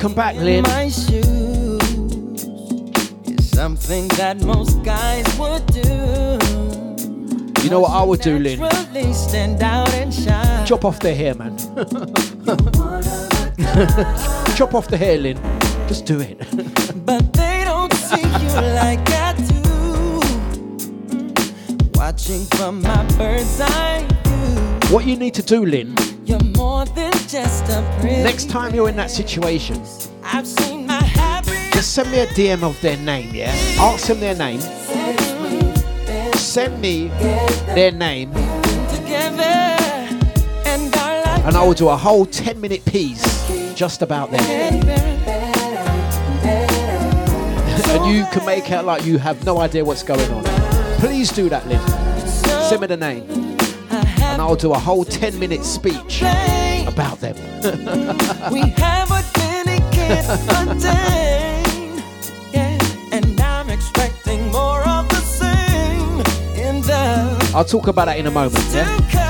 Welcome back, Lynn. my shoes is something that most guys would do. You know what I would do, Lynn? Stand out and shine. Chop off their hair, man. Chop off the hair, Lynn. Just do it. But they don't see you like I do. Watching from my bird's eye view, what you need to do, Lynn, next time you're in that situation, I've seen my happy just send me a DM of their name, yeah? Ask them their name. Send me their name, and I will do a whole 10 minute piece just about them. and you can make out like you have no idea what's going on. Please do that, Lynn. Send me the name, and I'll do a whole 10 minute speech about them. we have what many can't contain. Yeah, and I'm expecting more of the same in the I'll talk about that in a moment, yeah?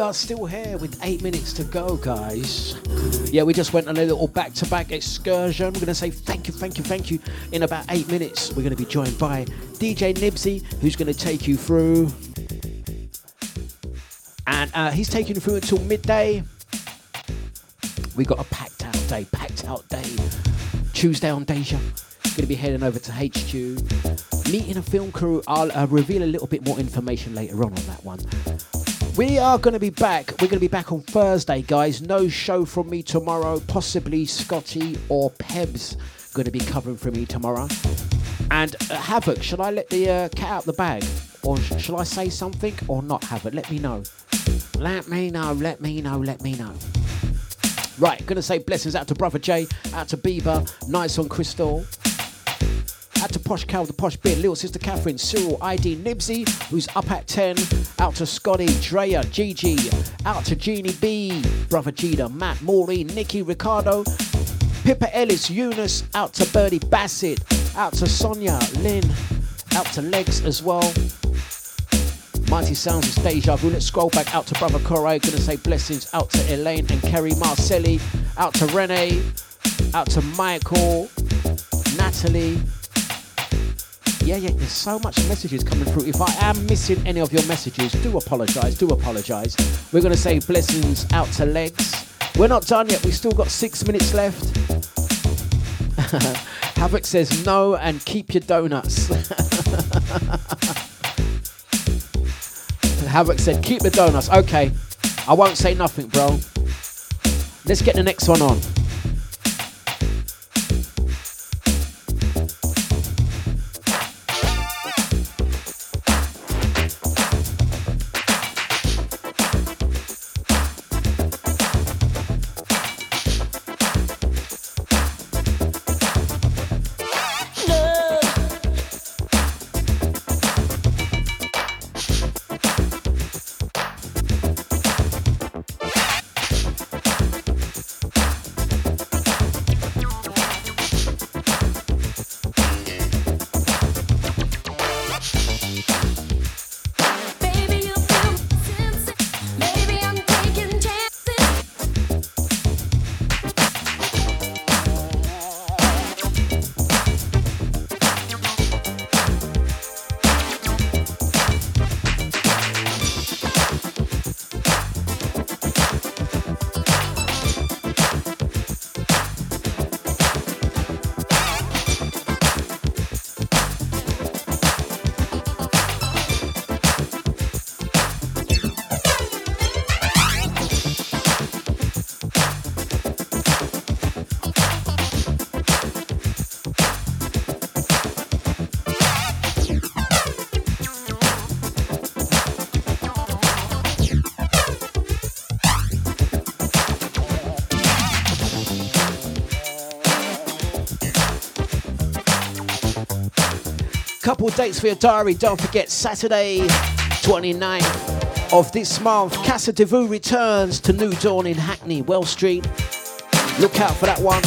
Are still here with eight minutes to go, guys. Yeah, we just went on a little back to back excursion. We're going to say thank you, thank you, thank you. In about eight minutes, we're going to be joined by DJ Nibsy, who's going to take you through. And uh, he's taking you through until midday. We got a packed out day, packed out day. Tuesday on Deja. Going to be heading over to HQ, meeting a film crew. I'll uh, reveal a little bit more information later on on that one. We are going to be back. We're going to be back on Thursday, guys. No show from me tomorrow. Possibly Scotty or Pebs going to be covering for me tomorrow. And uh, Havoc, shall I let the uh, cat out the bag? Or sh- shall I say something or not, Havoc? Let me know. Let me know, let me know, let me know. Right, gonna say blessings out to Brother Jay, out to Bieber, nice on Crystal. Out to Posh Cal, the Posh Beard, Little Sister Catherine, Cyril, ID, Nibsy, who's up at 10. Out to Scotty, Drea, Gigi. Out to Jeannie B, Brother Jida, Matt, Maureen, Nikki, Ricardo. Pippa Ellis, Eunice. Out to Birdie Bassett. Out to Sonia, Lynn. Out to Legs as well. Mighty Sounds of Deja Vu. Let's scroll back out to Brother Corey. Gonna say blessings out to Elaine and Kerry Marcelli. Out to Renee. Out to Michael. Natalie. Yeah, yeah, there's so much messages coming through. If I am missing any of your messages, do apologise, do apologise. We're going to say blessings out to Legs. We're not done yet, we've still got six minutes left. Havoc says no and keep your donuts. Havoc said keep the donuts. Okay, I won't say nothing, bro. Let's get the next one on. Couple dates for your diary. Don't forget Saturday, 29th of this month. Casa de Vu returns to New Dawn in Hackney, Well Street. Look out for that one.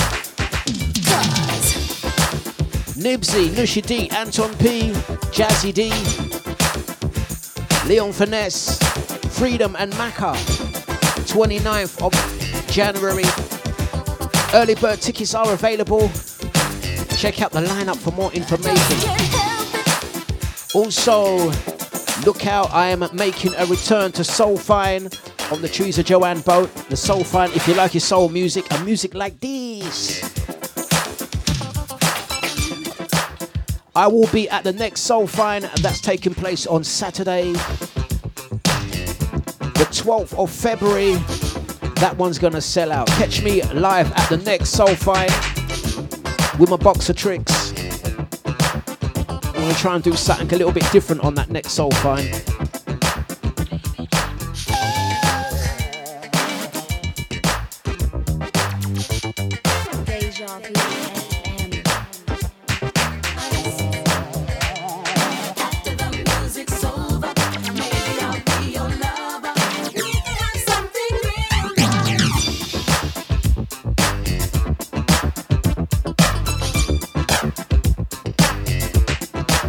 Nibsy, Nushi D, Anton P, Jazzy D, Leon Finesse, Freedom and Macca. 29th of January. Early bird tickets are available. Check out the lineup for more information. Also, look out, I am making a return to Soul Fine on the Tereza Joanne boat. The Soul Fine, if you like your soul music and music like this. I will be at the next Soul Fine, and that's taking place on Saturday, the 12th of February. That one's gonna sell out. Catch me live at the next Soul Fine with my box of tricks. I'm gonna try and do something a little bit different on that next Soul Fine.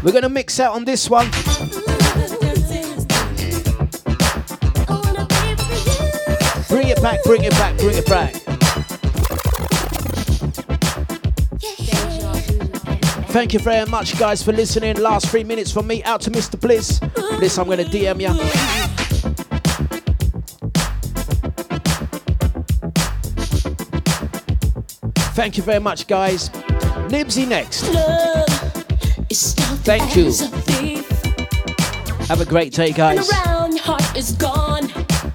We're gonna mix out on this one. Bring it back, bring it back, bring it back. Thank you very much, guys, for listening. Last three minutes from me out to Mr. Bliss. Bliss, I'm gonna DM ya. Thank you very much, guys. Nibsy next. Thank you. Have a great day, guys. Around your heart is gone.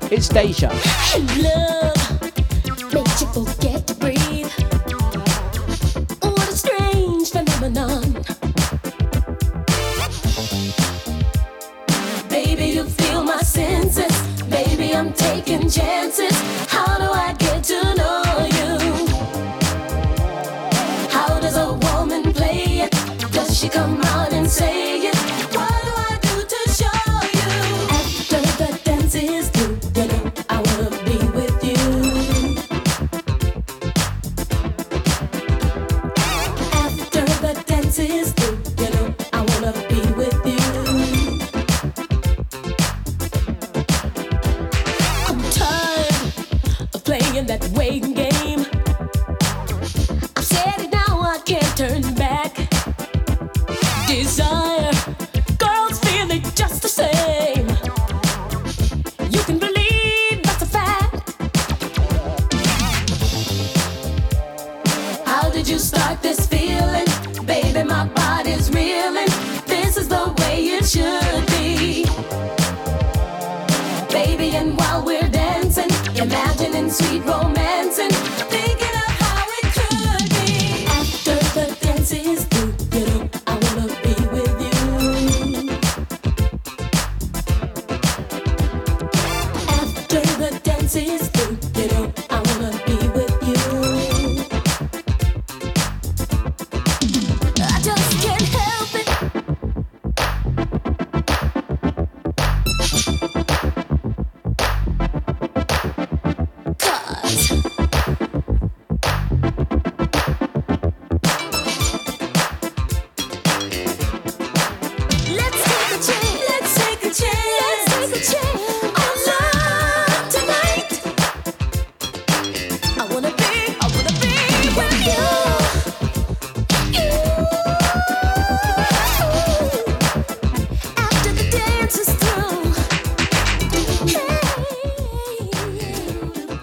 It's Deja.